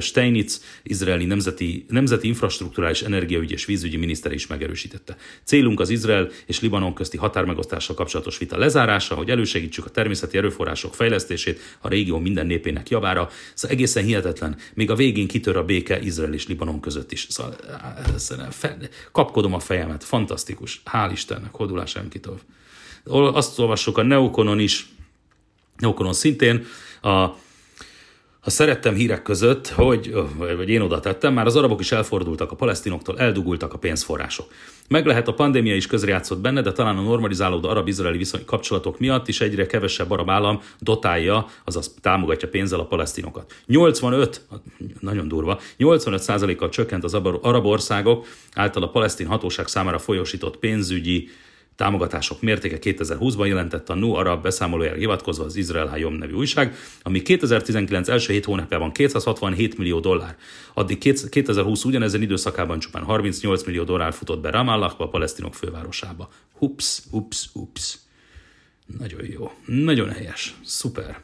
Steinitz, izraeli nemzeti, nemzeti infrastruktúrális energia energiaügy és vízügyi miniszter is megerősítette. Célunk az Izrael és Libanon közti határmegosztással kapcsolatos vita lezárása, hogy elősegítsük a természeti erőforrások fejlesztését a régió minden népének javára. Szóval egészen hihetetlen, még a végén kitör a béke Izrael és Libanon között is. Szóval kapkodom a fejemet, fantasztikus. Hál' Istennek, hodulás kitov. Azt olvassuk a Neokonon is, Neokonon szintén, a ha szerettem hírek között, hogy, vagy én oda tettem, már az arabok is elfordultak a palesztinoktól, eldugultak a pénzforrások. Meg lehet a pandémia is közrejátszott benne, de talán a normalizálódó arab-izraeli viszony kapcsolatok miatt is egyre kevesebb arab állam dotálja, azaz támogatja pénzzel a palesztinokat. 85, nagyon durva, 85%-kal csökkent az arab országok által a palesztin hatóság számára folyosított pénzügyi támogatások mértéke 2020-ban jelentett a Nu Arab beszámolójára hivatkozva az Izrael Hayom nevű újság, ami 2019 első hét hónapjában 267 millió dollár. Addig 2020 ugyanezen időszakában csupán 38 millió dollár futott be Ramallahba, a palesztinok fővárosába. Hups, hups, hups. Nagyon jó. Nagyon helyes. Szuper.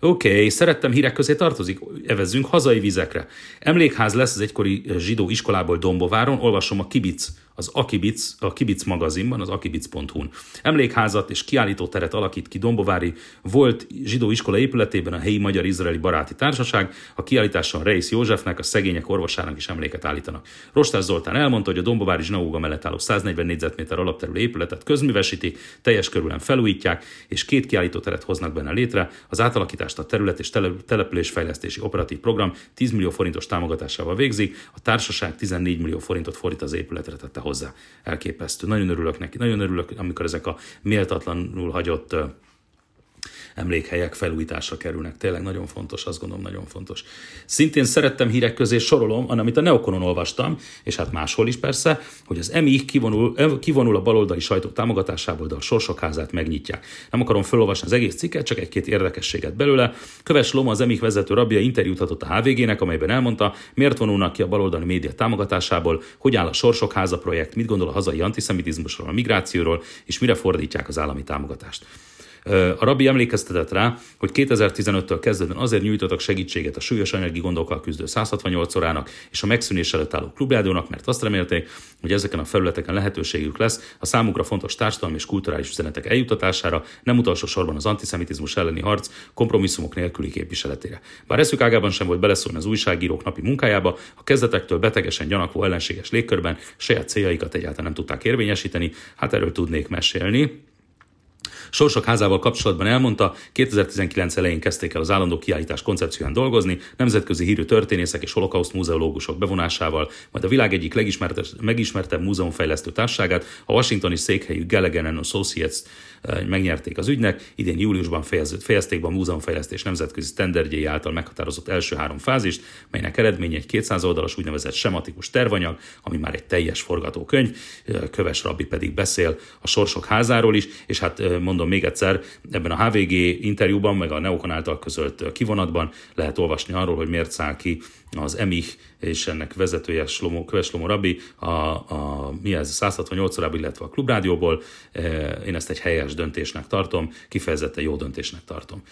Oké, okay, szerettem hírek közé tartozik, evezzünk hazai vizekre. Emlékház lesz az egykori zsidó iskolából Dombováron, olvasom a Kibic az Akibic, a Kibic magazinban, az akibic.hu-n. Emlékházat és kiállítóteret alakít ki Dombovári volt zsidó iskola épületében a helyi magyar-izraeli baráti társaság, a kiállításon Reis Józsefnek, a szegények orvosának is emléket állítanak. Rostás Zoltán elmondta, hogy a Dombovári zsinagóga mellett álló 140 négyzetméter alapterülő épületet közművesítik, teljes körülön felújítják, és két kiállítóteret hoznak benne létre. Az átalakítást a terület és településfejlesztési operatív program 10 millió forintos támogatásával végzik, a társaság 14 millió forintot fordít az épületre tette hozzá. Elképesztő. Nagyon örülök neki. Nagyon örülök, amikor ezek a méltatlanul hagyott emlékhelyek felújításra kerülnek. Tényleg nagyon fontos, azt gondolom nagyon fontos. Szintén szerettem hírek közé sorolom, amit a Neokonon olvastam, és hát máshol is persze, hogy az EMI kivonul, kivonul a baloldali sajtók támogatásából, de a sorsok házát megnyitják. Nem akarom felolvasni az egész cikket, csak egy-két érdekességet belőle. Köves Loma, az EMI vezető rabja interjút adott a HVG-nek, amelyben elmondta, miért vonulnak ki a baloldali média támogatásából, hogy áll a Sorsok háza projekt, mit gondol a hazai antiszemitizmusról, a migrációról, és mire fordítják az állami támogatást. A rabbi emlékeztetett rá, hogy 2015-től kezdődően azért nyújtottak segítséget a súlyos anyagi gondokkal küzdő 168 órának és a megszűnés előtt álló klubrádiónak, mert azt remélték, hogy ezeken a felületeken lehetőségük lesz a számukra fontos társadalmi és kulturális üzenetek eljutatására, nem utolsó sorban az antiszemitizmus elleni harc kompromisszumok nélküli képviseletére. Bár eszük ágában sem volt beleszólni az újságírók napi munkájába, a kezdetektől betegesen gyanakvó ellenséges légkörben saját céljaikat egyáltalán nem tudták érvényesíteni, hát erről tudnék mesélni. Sorsok házával kapcsolatban elmondta, 2019 elején kezdték el az állandó kiállítás koncepcióján dolgozni, nemzetközi hírű történészek és holokauszt múzeológusok bevonásával, majd a világ egyik legismertebb múzeumfejlesztő társágát, a washingtoni székhelyű Gallagher Associates megnyerték az ügynek. Idén júliusban fejezték be a múzeumfejlesztés nemzetközi standardjai által meghatározott első három fázist, melynek eredménye egy 200 oldalas úgynevezett sematikus tervanyag, ami már egy teljes forgatókönyv. Köves Rabbi pedig beszél a sorsok házáról is, és hát mondom még egyszer, ebben a HVG interjúban, meg a Neokon által közölt kivonatban lehet olvasni arról, hogy miért száll ki az EMIH és ennek vezetője Slomo, Köves Slomo Rabbi, a, a, mi ez, 168 órából, illetve a klubrádióból. Én ezt egy helyes döntésnek tartom, kifejezetten jó döntésnek tartom.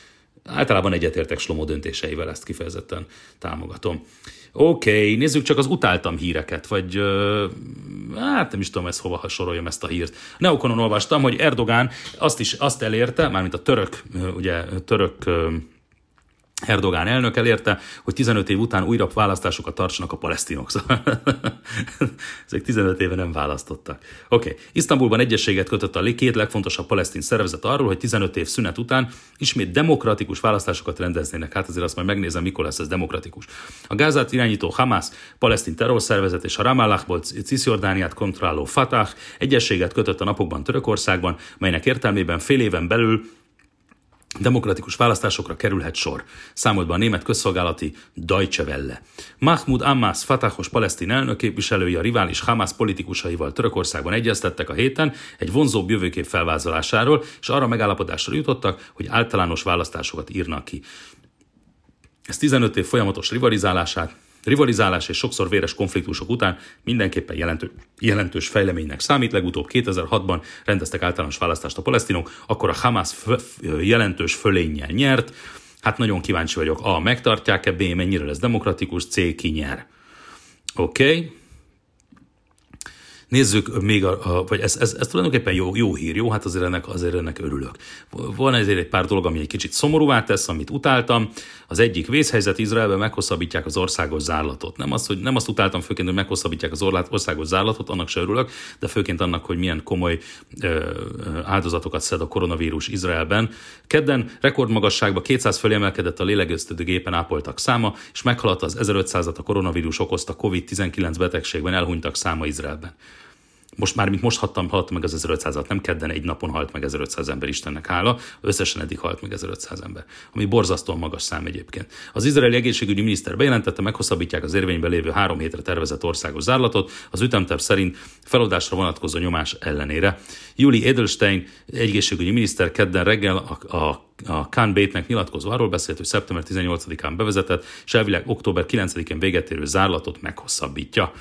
Általában egyetértek Slomo döntéseivel, ezt kifejezetten támogatom. Oké, okay, nézzük csak az utáltam híreket, vagy hát nem is tudom ezt hova soroljam ezt a hírt. Neokonon olvastam, hogy Erdogán azt is azt elérte, mármint a török, ugye török Erdogán elnök elérte, hogy 15 év után újra választásokat tartsanak a palesztinok. Szóval ezek 15 éve nem választottak. Oké, okay. Isztambulban egyességet kötött a két legfontosabb palesztin szervezet arról, hogy 15 év szünet után ismét demokratikus választásokat rendeznének. Hát azért azt majd megnézem, mikor lesz ez demokratikus. A Gázát irányító Hamas, palesztin terrorszervezet és a Ramallahból Cisjordániát kontrolláló Fatah egyességet kötött a napokban Törökországban, melynek értelmében fél éven belül demokratikus választásokra kerülhet sor, számolt be a német közszolgálati Deutsche Welle. Mahmoud Abbas, Fatahos palesztin elnök képviselői a rivális Hamas politikusaival Törökországban egyeztettek a héten egy vonzóbb jövőkép felvázolásáról, és arra megállapodásra jutottak, hogy általános választásokat írnak ki. Ez 15 év folyamatos rivalizálását, Rivalizálás és sokszor véres konfliktusok után mindenképpen jelentő, jelentős fejleménynek számít. Legutóbb 2006-ban rendeztek általános választást a palesztinok, akkor a Hamas f- jelentős fölénnyel nyert. Hát nagyon kíváncsi vagyok, A. Megtartják-e, B. Mennyire lesz demokratikus, C. Ki nyer. Oké. Okay. Nézzük még, a, a, vagy ez, ez, ez tulajdonképpen jó, jó hír, jó, hát azért ennek, azért ennek örülök. Van ezért egy pár dolog, ami egy kicsit szomorúvá tesz, amit utáltam. Az egyik vészhelyzet Izraelben meghosszabbítják az országos zárlatot. Nem azt, hogy nem azt utáltam főként, hogy meghosszabbítják az országos zárlatot, annak se örülök, de főként annak, hogy milyen komoly ö, áldozatokat szed a koronavírus Izraelben. Kedden rekordmagasságba 200 fölé emelkedett a lélegeztető gépen ápoltak száma, és meghaladta az 1500-at a koronavírus okozta COVID-19 betegségben elhunytak száma Izraelben most már, mint most hattam, halt meg az 1500-at, nem kedden egy napon halt meg 1500 ember, Istennek hála, összesen eddig halt meg 1500 ember, ami borzasztóan magas szám egyébként. Az izraeli egészségügyi miniszter bejelentette, meghosszabbítják az érvényben lévő három hétre tervezett országos zárlatot, az ütemterv szerint feladásra vonatkozó nyomás ellenére. Juli Edelstein, egészségügyi miniszter kedden reggel a, a a Khan Bétnek nyilatkozó arról beszélt, hogy szeptember 18-án bevezetett, és elvileg október 9-én véget érő zárlatot meghosszabbítja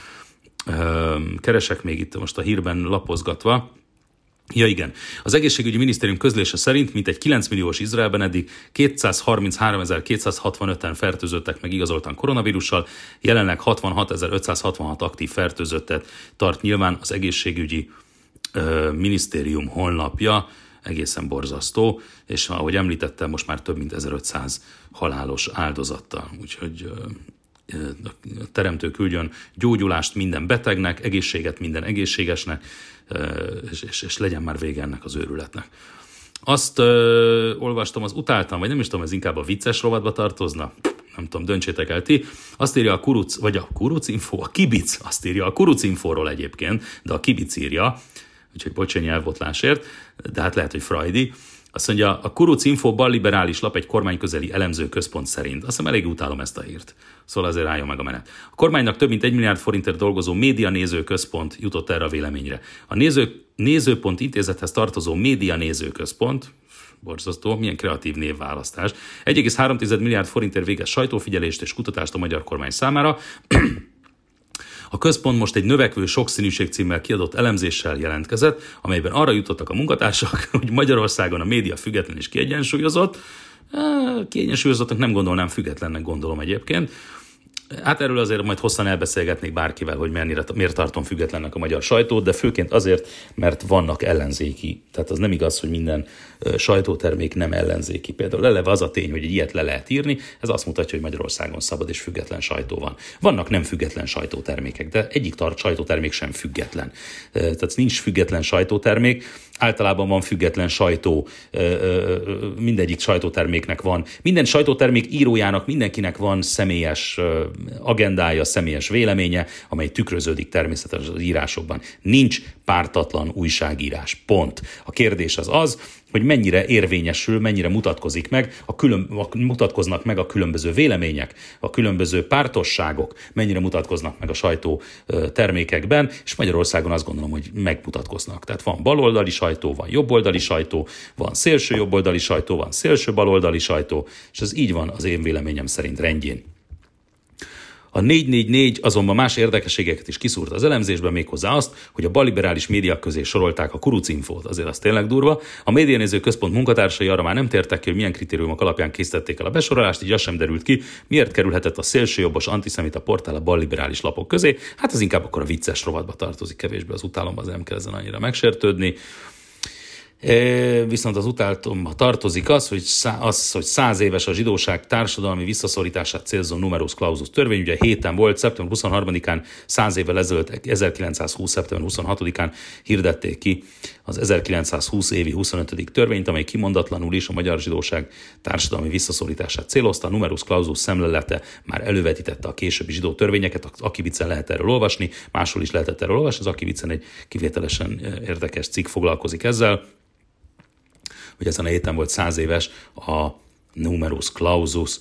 keresek még itt most a hírben lapozgatva, Ja igen, az egészségügyi minisztérium közlése szerint mintegy 9 milliós Izraelben eddig 233.265-en fertőzöttek meg igazoltan koronavírussal, jelenleg 66.566 aktív fertőzöttet tart nyilván az egészségügyi ö, minisztérium honlapja, egészen borzasztó, és ahogy említettem, most már több mint 1500 halálos áldozattal, úgyhogy a teremtő küldjön gyógyulást minden betegnek, egészséget minden egészségesnek, és, és, és legyen már vége ennek az őrületnek. Azt ö, olvastam, az utáltam, vagy nem is tudom, ez inkább a vicces rovatba tartozna, nem tudom, döntsétek el ti. Azt írja a Kuruc, vagy a Kuruc Info, a Kibic, azt írja a Kuruc Infóról egyébként, de a Kibic írja, úgyhogy bocsányi nyelvbotlásért, de hát lehet, hogy Freudi. Azt mondja, a Kuruc Info balliberális lap egy kormányközeli elemző központ szerint. Azt hiszem elég utálom ezt a hírt. Szóval azért álljon meg a menet. A kormánynak több mint egy milliárd forintért dolgozó média néző központ jutott erre a véleményre. A néző, nézőpont intézethez tartozó média néző központ, borzasztó, milyen kreatív névválasztás. 1,3 milliárd forintért végez sajtófigyelést és kutatást a magyar kormány számára. A központ most egy növekvő sokszínűség címmel kiadott elemzéssel jelentkezett, amelyben arra jutottak a munkatársak, hogy Magyarországon a média független és kiegyensúlyozott, kiegyensúlyozottnak nem gondolnám, függetlennek gondolom egyébként, Hát erről azért majd hosszan elbeszélgetnék bárkivel, hogy mennyire, miért tartom függetlennek a magyar sajtót, de főként azért, mert vannak ellenzéki. Tehát az nem igaz, hogy minden sajtótermék nem ellenzéki. Például eleve az a tény, hogy egy ilyet le lehet írni, ez azt mutatja, hogy Magyarországon szabad és független sajtó van. Vannak nem független sajtótermékek, de egyik tart sajtótermék sem független. Tehát nincs független sajtótermék, általában van független sajtó, mindegyik sajtóterméknek van. Minden sajtótermék írójának, mindenkinek van személyes agendája, személyes véleménye, amely tükröződik természetesen az írásokban. Nincs pártatlan újságírás. Pont. A kérdés az az, hogy mennyire érvényesül, mennyire mutatkozik meg, a külön, a, mutatkoznak meg a különböző vélemények, a különböző pártosságok, mennyire mutatkoznak meg a sajtó termékekben, és Magyarországon azt gondolom, hogy megmutatkoznak. Tehát van baloldali sajtó, van jobboldali sajtó, van szélső jobboldali sajtó, van szélső baloldali sajtó, és ez így van az én véleményem szerint rendjén. A 444 azonban más érdekességeket is kiszúrt az elemzésben, méghozzá azt, hogy a baliberális médiák közé sorolták a kurucinfót. Azért az tényleg durva. A médianéző központ munkatársai arra már nem tértek ki, hogy milyen kritériumok alapján készítették el a besorolást, így az sem derült ki, miért kerülhetett a szélsőjobbos antiszemita portál a balliberális lapok közé. Hát ez inkább akkor a vicces rovatba tartozik, kevésbé az utálom, az nem kell ezen annyira megsértődni. Viszont az utáltomba tartozik az, hogy, az, hogy száz éves a zsidóság társadalmi visszaszorítását célzó numerus clausus törvény. Ugye héten volt, szeptember 23-án, száz évvel ezelőtt, 1920. szeptember 26-án hirdették ki az 1920 évi 25. törvényt, amely kimondatlanul is a magyar zsidóság társadalmi visszaszorítását célozta. A numerus clausus szemlelete már elővetítette a későbbi zsidó törvényeket, az Akibicen lehet erről olvasni, máshol is lehetett erről olvasni, az Akibicen egy kivételesen érdekes cikk foglalkozik ezzel hogy ezen a héten volt száz éves a numerus clausus,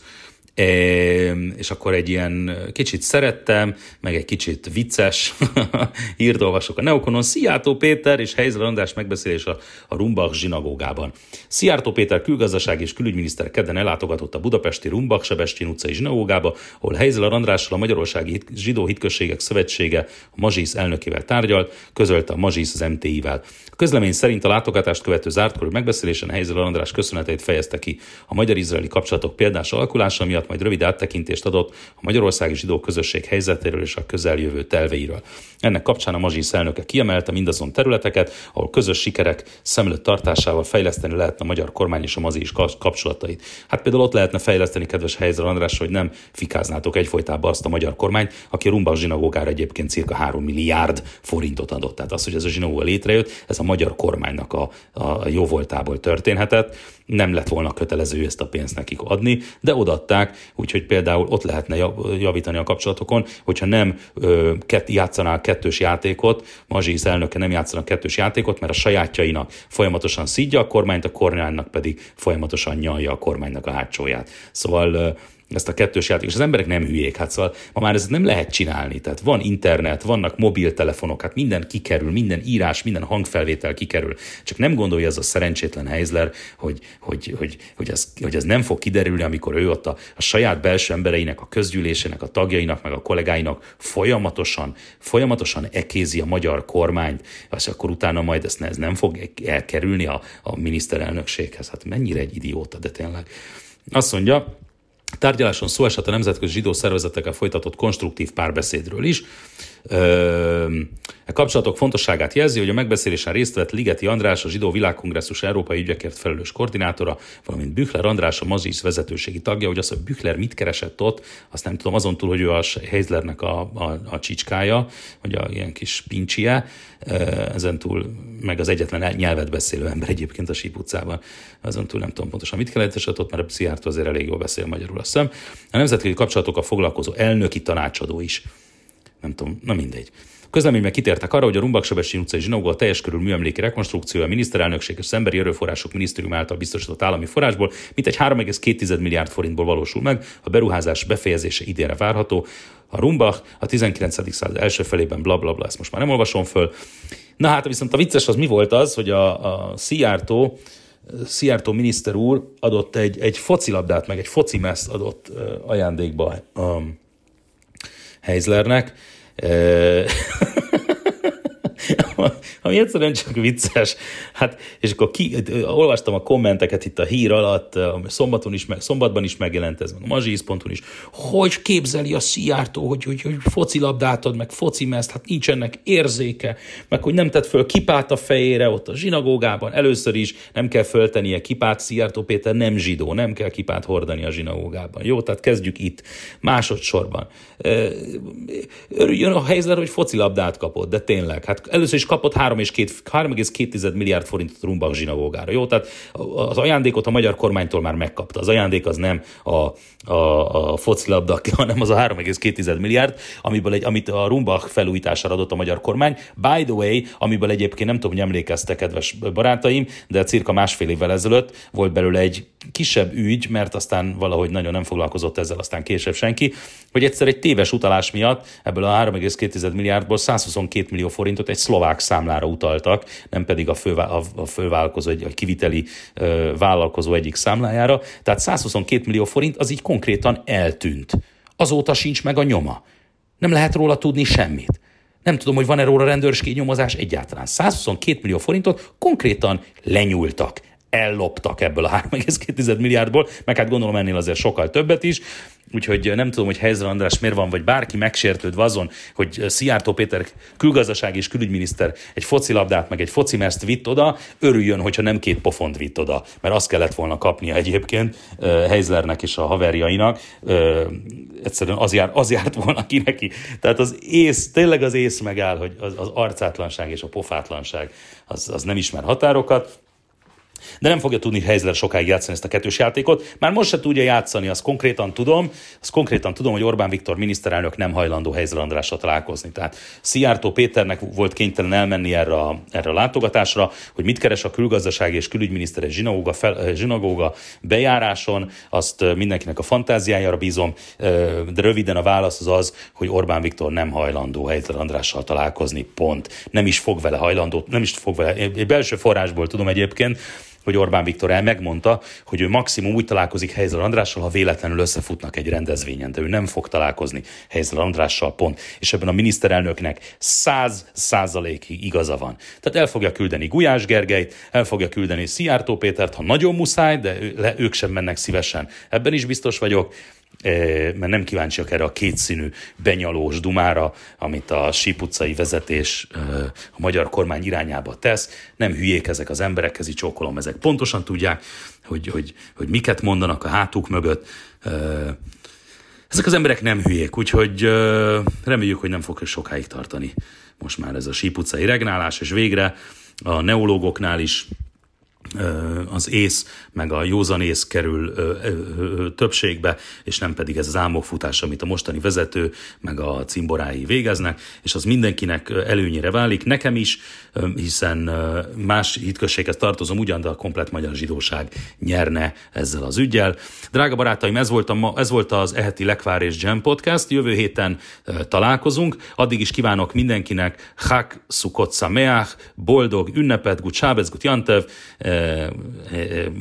és akkor egy ilyen kicsit szerettem, meg egy kicsit vicces hírt olvasok a Neokonon. Szijjártó Péter és Helyzel András megbeszélés a, a Rumbach zsinagógában. Szijjártó Péter külgazdaság és külügyminiszter kedden ellátogatott a budapesti Rumbach Sebestyen utcai zsinagógába, ahol Helyzel Andrással a Magyarországi Zsidó Hitközségek Szövetsége a Mazsisz elnökével tárgyalt, közölte a Mazsisz az MTI-vel. A közlemény szerint a látogatást követő zártkorú megbeszélésen Helyzel András köszöneteit fejezte ki a magyar-izraeli kapcsolatok példás alakulása miatt, miatt majd rövid áttekintést adott a magyarországi zsidó közösség helyzetéről és a közeljövő terveiről. Ennek kapcsán a Mazsis elnöke kiemelte mindazon területeket, ahol közös sikerek szemlőtt tartásával fejleszteni lehetne a magyar kormány és a Mazsis kapcsolatait. Hát például ott lehetne fejleszteni, kedves Helyzer András, hogy nem fikáznátok egyfolytában azt a magyar kormányt, aki a Rumbach zsinagógára egyébként cirka 3 milliárd forintot adott. Tehát az, hogy ez a zsinagóga létrejött, ez a magyar kormánynak a, a jó voltából történhetett. Nem lett volna kötelező ezt a pénzt nekik adni, de odatták, úgyhogy például ott lehetne javítani a kapcsolatokon, hogyha nem ö, kett, játszanál kettős játékot, Mazsisz elnöke nem játszanak kettős játékot, mert a sajátjainak folyamatosan szídja a kormányt, a kormánynak pedig folyamatosan nyalja a kormánynak a hátsóját. Szóval ezt a kettős játék, és az emberek nem hülyék, hát szóval ma már ezt nem lehet csinálni, tehát van internet, vannak mobiltelefonok, hát minden kikerül, minden írás, minden hangfelvétel kikerül, csak nem gondolja ez a szerencsétlen Heizler, hogy, hogy, hogy, hogy, ez, hogy ez nem fog kiderülni, amikor ő ott a, a saját belső embereinek, a közgyűlésének, a tagjainak, meg a kollégáinak folyamatosan, folyamatosan ekézi a magyar kormányt, és akkor utána majd ezt, ez nem fog elkerülni a, a miniszterelnökséghez. Hát mennyire egy idióta, de tényleg. Azt mondja, Tárgyaláson szó esett a nemzetközi zsidó szervezetekkel folytatott konstruktív párbeszédről is. A kapcsolatok fontosságát jelzi, hogy a megbeszélésen részt vett Ligeti András, a Zsidó Világkongresszus Európai Ügyekért felelős koordinátora, valamint Büchler András, a Mazis vezetőségi tagja, hogy az, hogy Büchler mit keresett ott, azt nem tudom, azon túl, hogy ő a Heizlernek a, a, a csicskája, vagy a ilyen kis pincsie, ezen túl meg az egyetlen nyelvet beszélő ember egyébként a Síp utcában, azon túl nem tudom pontosan mit kellett ott, mert a Pszichártó azért elég jól beszél magyarul, azt hiszem. A nemzetközi kapcsolatokkal foglalkozó elnöki tanácsadó is nem tudom, na mindegy. Közleményben kitértek arra, hogy a Rumbaksebessén utcai zsinagóga a teljes körül műemléki rekonstrukciója a miniszterelnökség és emberi erőforrások minisztérium által biztosított állami forrásból mintegy 3,2 milliárd forintból valósul meg, a beruházás befejezése idénre várható. A Rumbach a 19. század első felében bla bla bla, ezt most már nem olvasom föl. Na hát viszont a vicces az mi volt az, hogy a, a Szijjártó, Szijjártó miniszter úr adott egy, egy focilabdát, meg egy focimeszt adott ajándékba a Heizlernek, 呃。Ami egyszerűen csak vicces. Hát, és akkor ki, olvastam a kommenteket itt a hír alatt, szombaton is, meg, szombatban is megjelent ez, meg a mazsisz.hu is, hogy képzeli a Szijjártó, hogy, hogy, hogy focilabdát ad, meg focimezt, hát nincsenek érzéke, meg hogy nem tett föl kipát a fejére ott a zsinagógában, először is nem kell föltennie kipát, Szijjártó Péter nem zsidó, nem kell kipát hordani a zsinagógában. Jó, tehát kezdjük itt, másodszorban. Örüljön a helyzet, hogy focilabdát kapott, de tényleg, hát először is kapott 3,2 milliárd forintot Rumbach zsinagógára. Jó, tehát az ajándékot a magyar kormánytól már megkapta. Az ajándék az nem a, a, a focilabda, hanem az a 3,2 milliárd, amiből egy, amit a Rumbach felújítására adott a magyar kormány. By the way, amiből egyébként nem tudom, hogy emlékeztek, kedves barátaim, de cirka másfél évvel ezelőtt volt belőle egy kisebb ügy, mert aztán valahogy nagyon nem foglalkozott ezzel, aztán később senki, hogy egyszer egy téves utalás miatt ebből a 3,2 milliárdból 122 millió forintot egy szlovák számlára utaltak, nem pedig a, fő, a, a fővállalkozó, egy, a kiviteli ö, vállalkozó egyik számlájára. Tehát 122 millió forint az így konkrétan eltűnt. Azóta sincs meg a nyoma. Nem lehet róla tudni semmit. Nem tudom, hogy van-e róla rendőrségi nyomozás egyáltalán. 122 millió forintot konkrétan lenyúltak elloptak ebből a 3,2 milliárdból, meg hát gondolom ennél azért sokkal többet is, úgyhogy nem tudom, hogy Helyzer András miért van, vagy bárki megsértődve azon, hogy Szijjártó Péter külgazdasági és külügyminiszter egy focilabdát, meg egy focimerszt vitt oda, örüljön, hogyha nem két pofont vitt oda, mert azt kellett volna kapnia egyébként Heizlernek és a haverjainak, egyszerűen az, jár, az járt volna ki neki. Tehát az ész, tényleg az ész megáll, hogy az, az arcátlanság és a pofátlanság az, az nem ismer határokat, de nem fogja tudni Heizler sokáig játszani ezt a kettős játékot. Már most se tudja játszani, azt konkrétan tudom, azt konkrétan tudom, hogy Orbán Viktor miniszterelnök nem hajlandó Heizler Andrással találkozni. Tehát Szijjártó Péternek volt kénytelen elmenni erre a, erre a látogatásra, hogy mit keres a külgazdasági és külügyminiszter egy zsinagóga, fel, eh, zsinagóga bejáráson, azt eh, mindenkinek a fantáziájára bízom, eh, de röviden a válasz az az, hogy Orbán Viktor nem hajlandó Heizler Andrással találkozni, pont. Nem is fog vele hajlandó, nem is fog vele, egy belső forrásból tudom egyébként, hogy Orbán Viktor el megmondta, hogy ő maximum úgy találkozik Helyzel Andrással, ha véletlenül összefutnak egy rendezvényen, de ő nem fog találkozni Helyzel Andrással, pont. És ebben a miniszterelnöknek száz százalékig igaza van. Tehát el fogja küldeni Gulyás Gergelyt, el fogja küldeni Szijjártó Pétert, ha nagyon muszáj, de ők sem mennek szívesen. Ebben is biztos vagyok mert nem kíváncsiak erre a kétszínű, benyalós dumára, amit a Síp utcai vezetés a magyar kormány irányába tesz. Nem hülyék ezek az emberek, ez csókolom, ezek pontosan tudják, hogy, hogy, hogy miket mondanak a hátuk mögött. Ezek az emberek nem hülyék, úgyhogy reméljük, hogy nem fog sokáig tartani most már ez a Síp utcai regnálás, és végre a neológoknál is az ész, meg a józanész kerül ö, ö, ö, többségbe, és nem pedig ez az álmokfutás, amit a mostani vezető, meg a cimborái végeznek, és az mindenkinek előnyére válik, nekem is, hiszen más hitközséghez tartozom ugyan, de a komplet magyar zsidóság nyerne ezzel az ügyel. Drága barátaim, ez volt, a ma, ez volt az Eheti Lekvár és Jam Podcast, jövő héten találkozunk, addig is kívánok mindenkinek Hak Sukot Sameach, boldog ünnepet, Gut Sábez, Gut Jantev,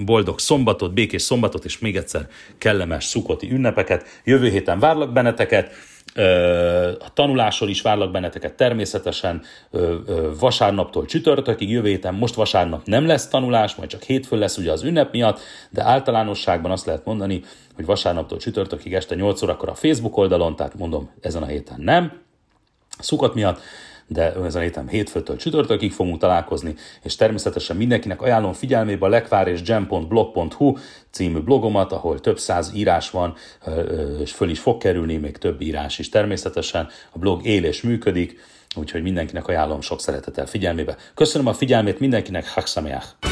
boldog szombatot, békés szombatot, és még egyszer kellemes szukoti ünnepeket. Jövő héten várlak benneteket, a tanulásról is várlak benneteket természetesen vasárnaptól csütörtökig, jövő héten most vasárnap nem lesz tanulás, majd csak hétfőn lesz ugye az ünnep miatt, de általánosságban azt lehet mondani, hogy vasárnaptól csütörtökig este 8 órakor a Facebook oldalon, tehát mondom ezen a héten nem, szukat miatt, de ezen héten hétfőtől csütörtökig fogunk találkozni, és természetesen mindenkinek ajánlom figyelmébe a lekvár és jam.blog.hu című blogomat, ahol több száz írás van, és föl is fog kerülni, még több írás is természetesen. A blog él és működik, úgyhogy mindenkinek ajánlom sok szeretettel figyelmébe. Köszönöm a figyelmét mindenkinek, Haksameach!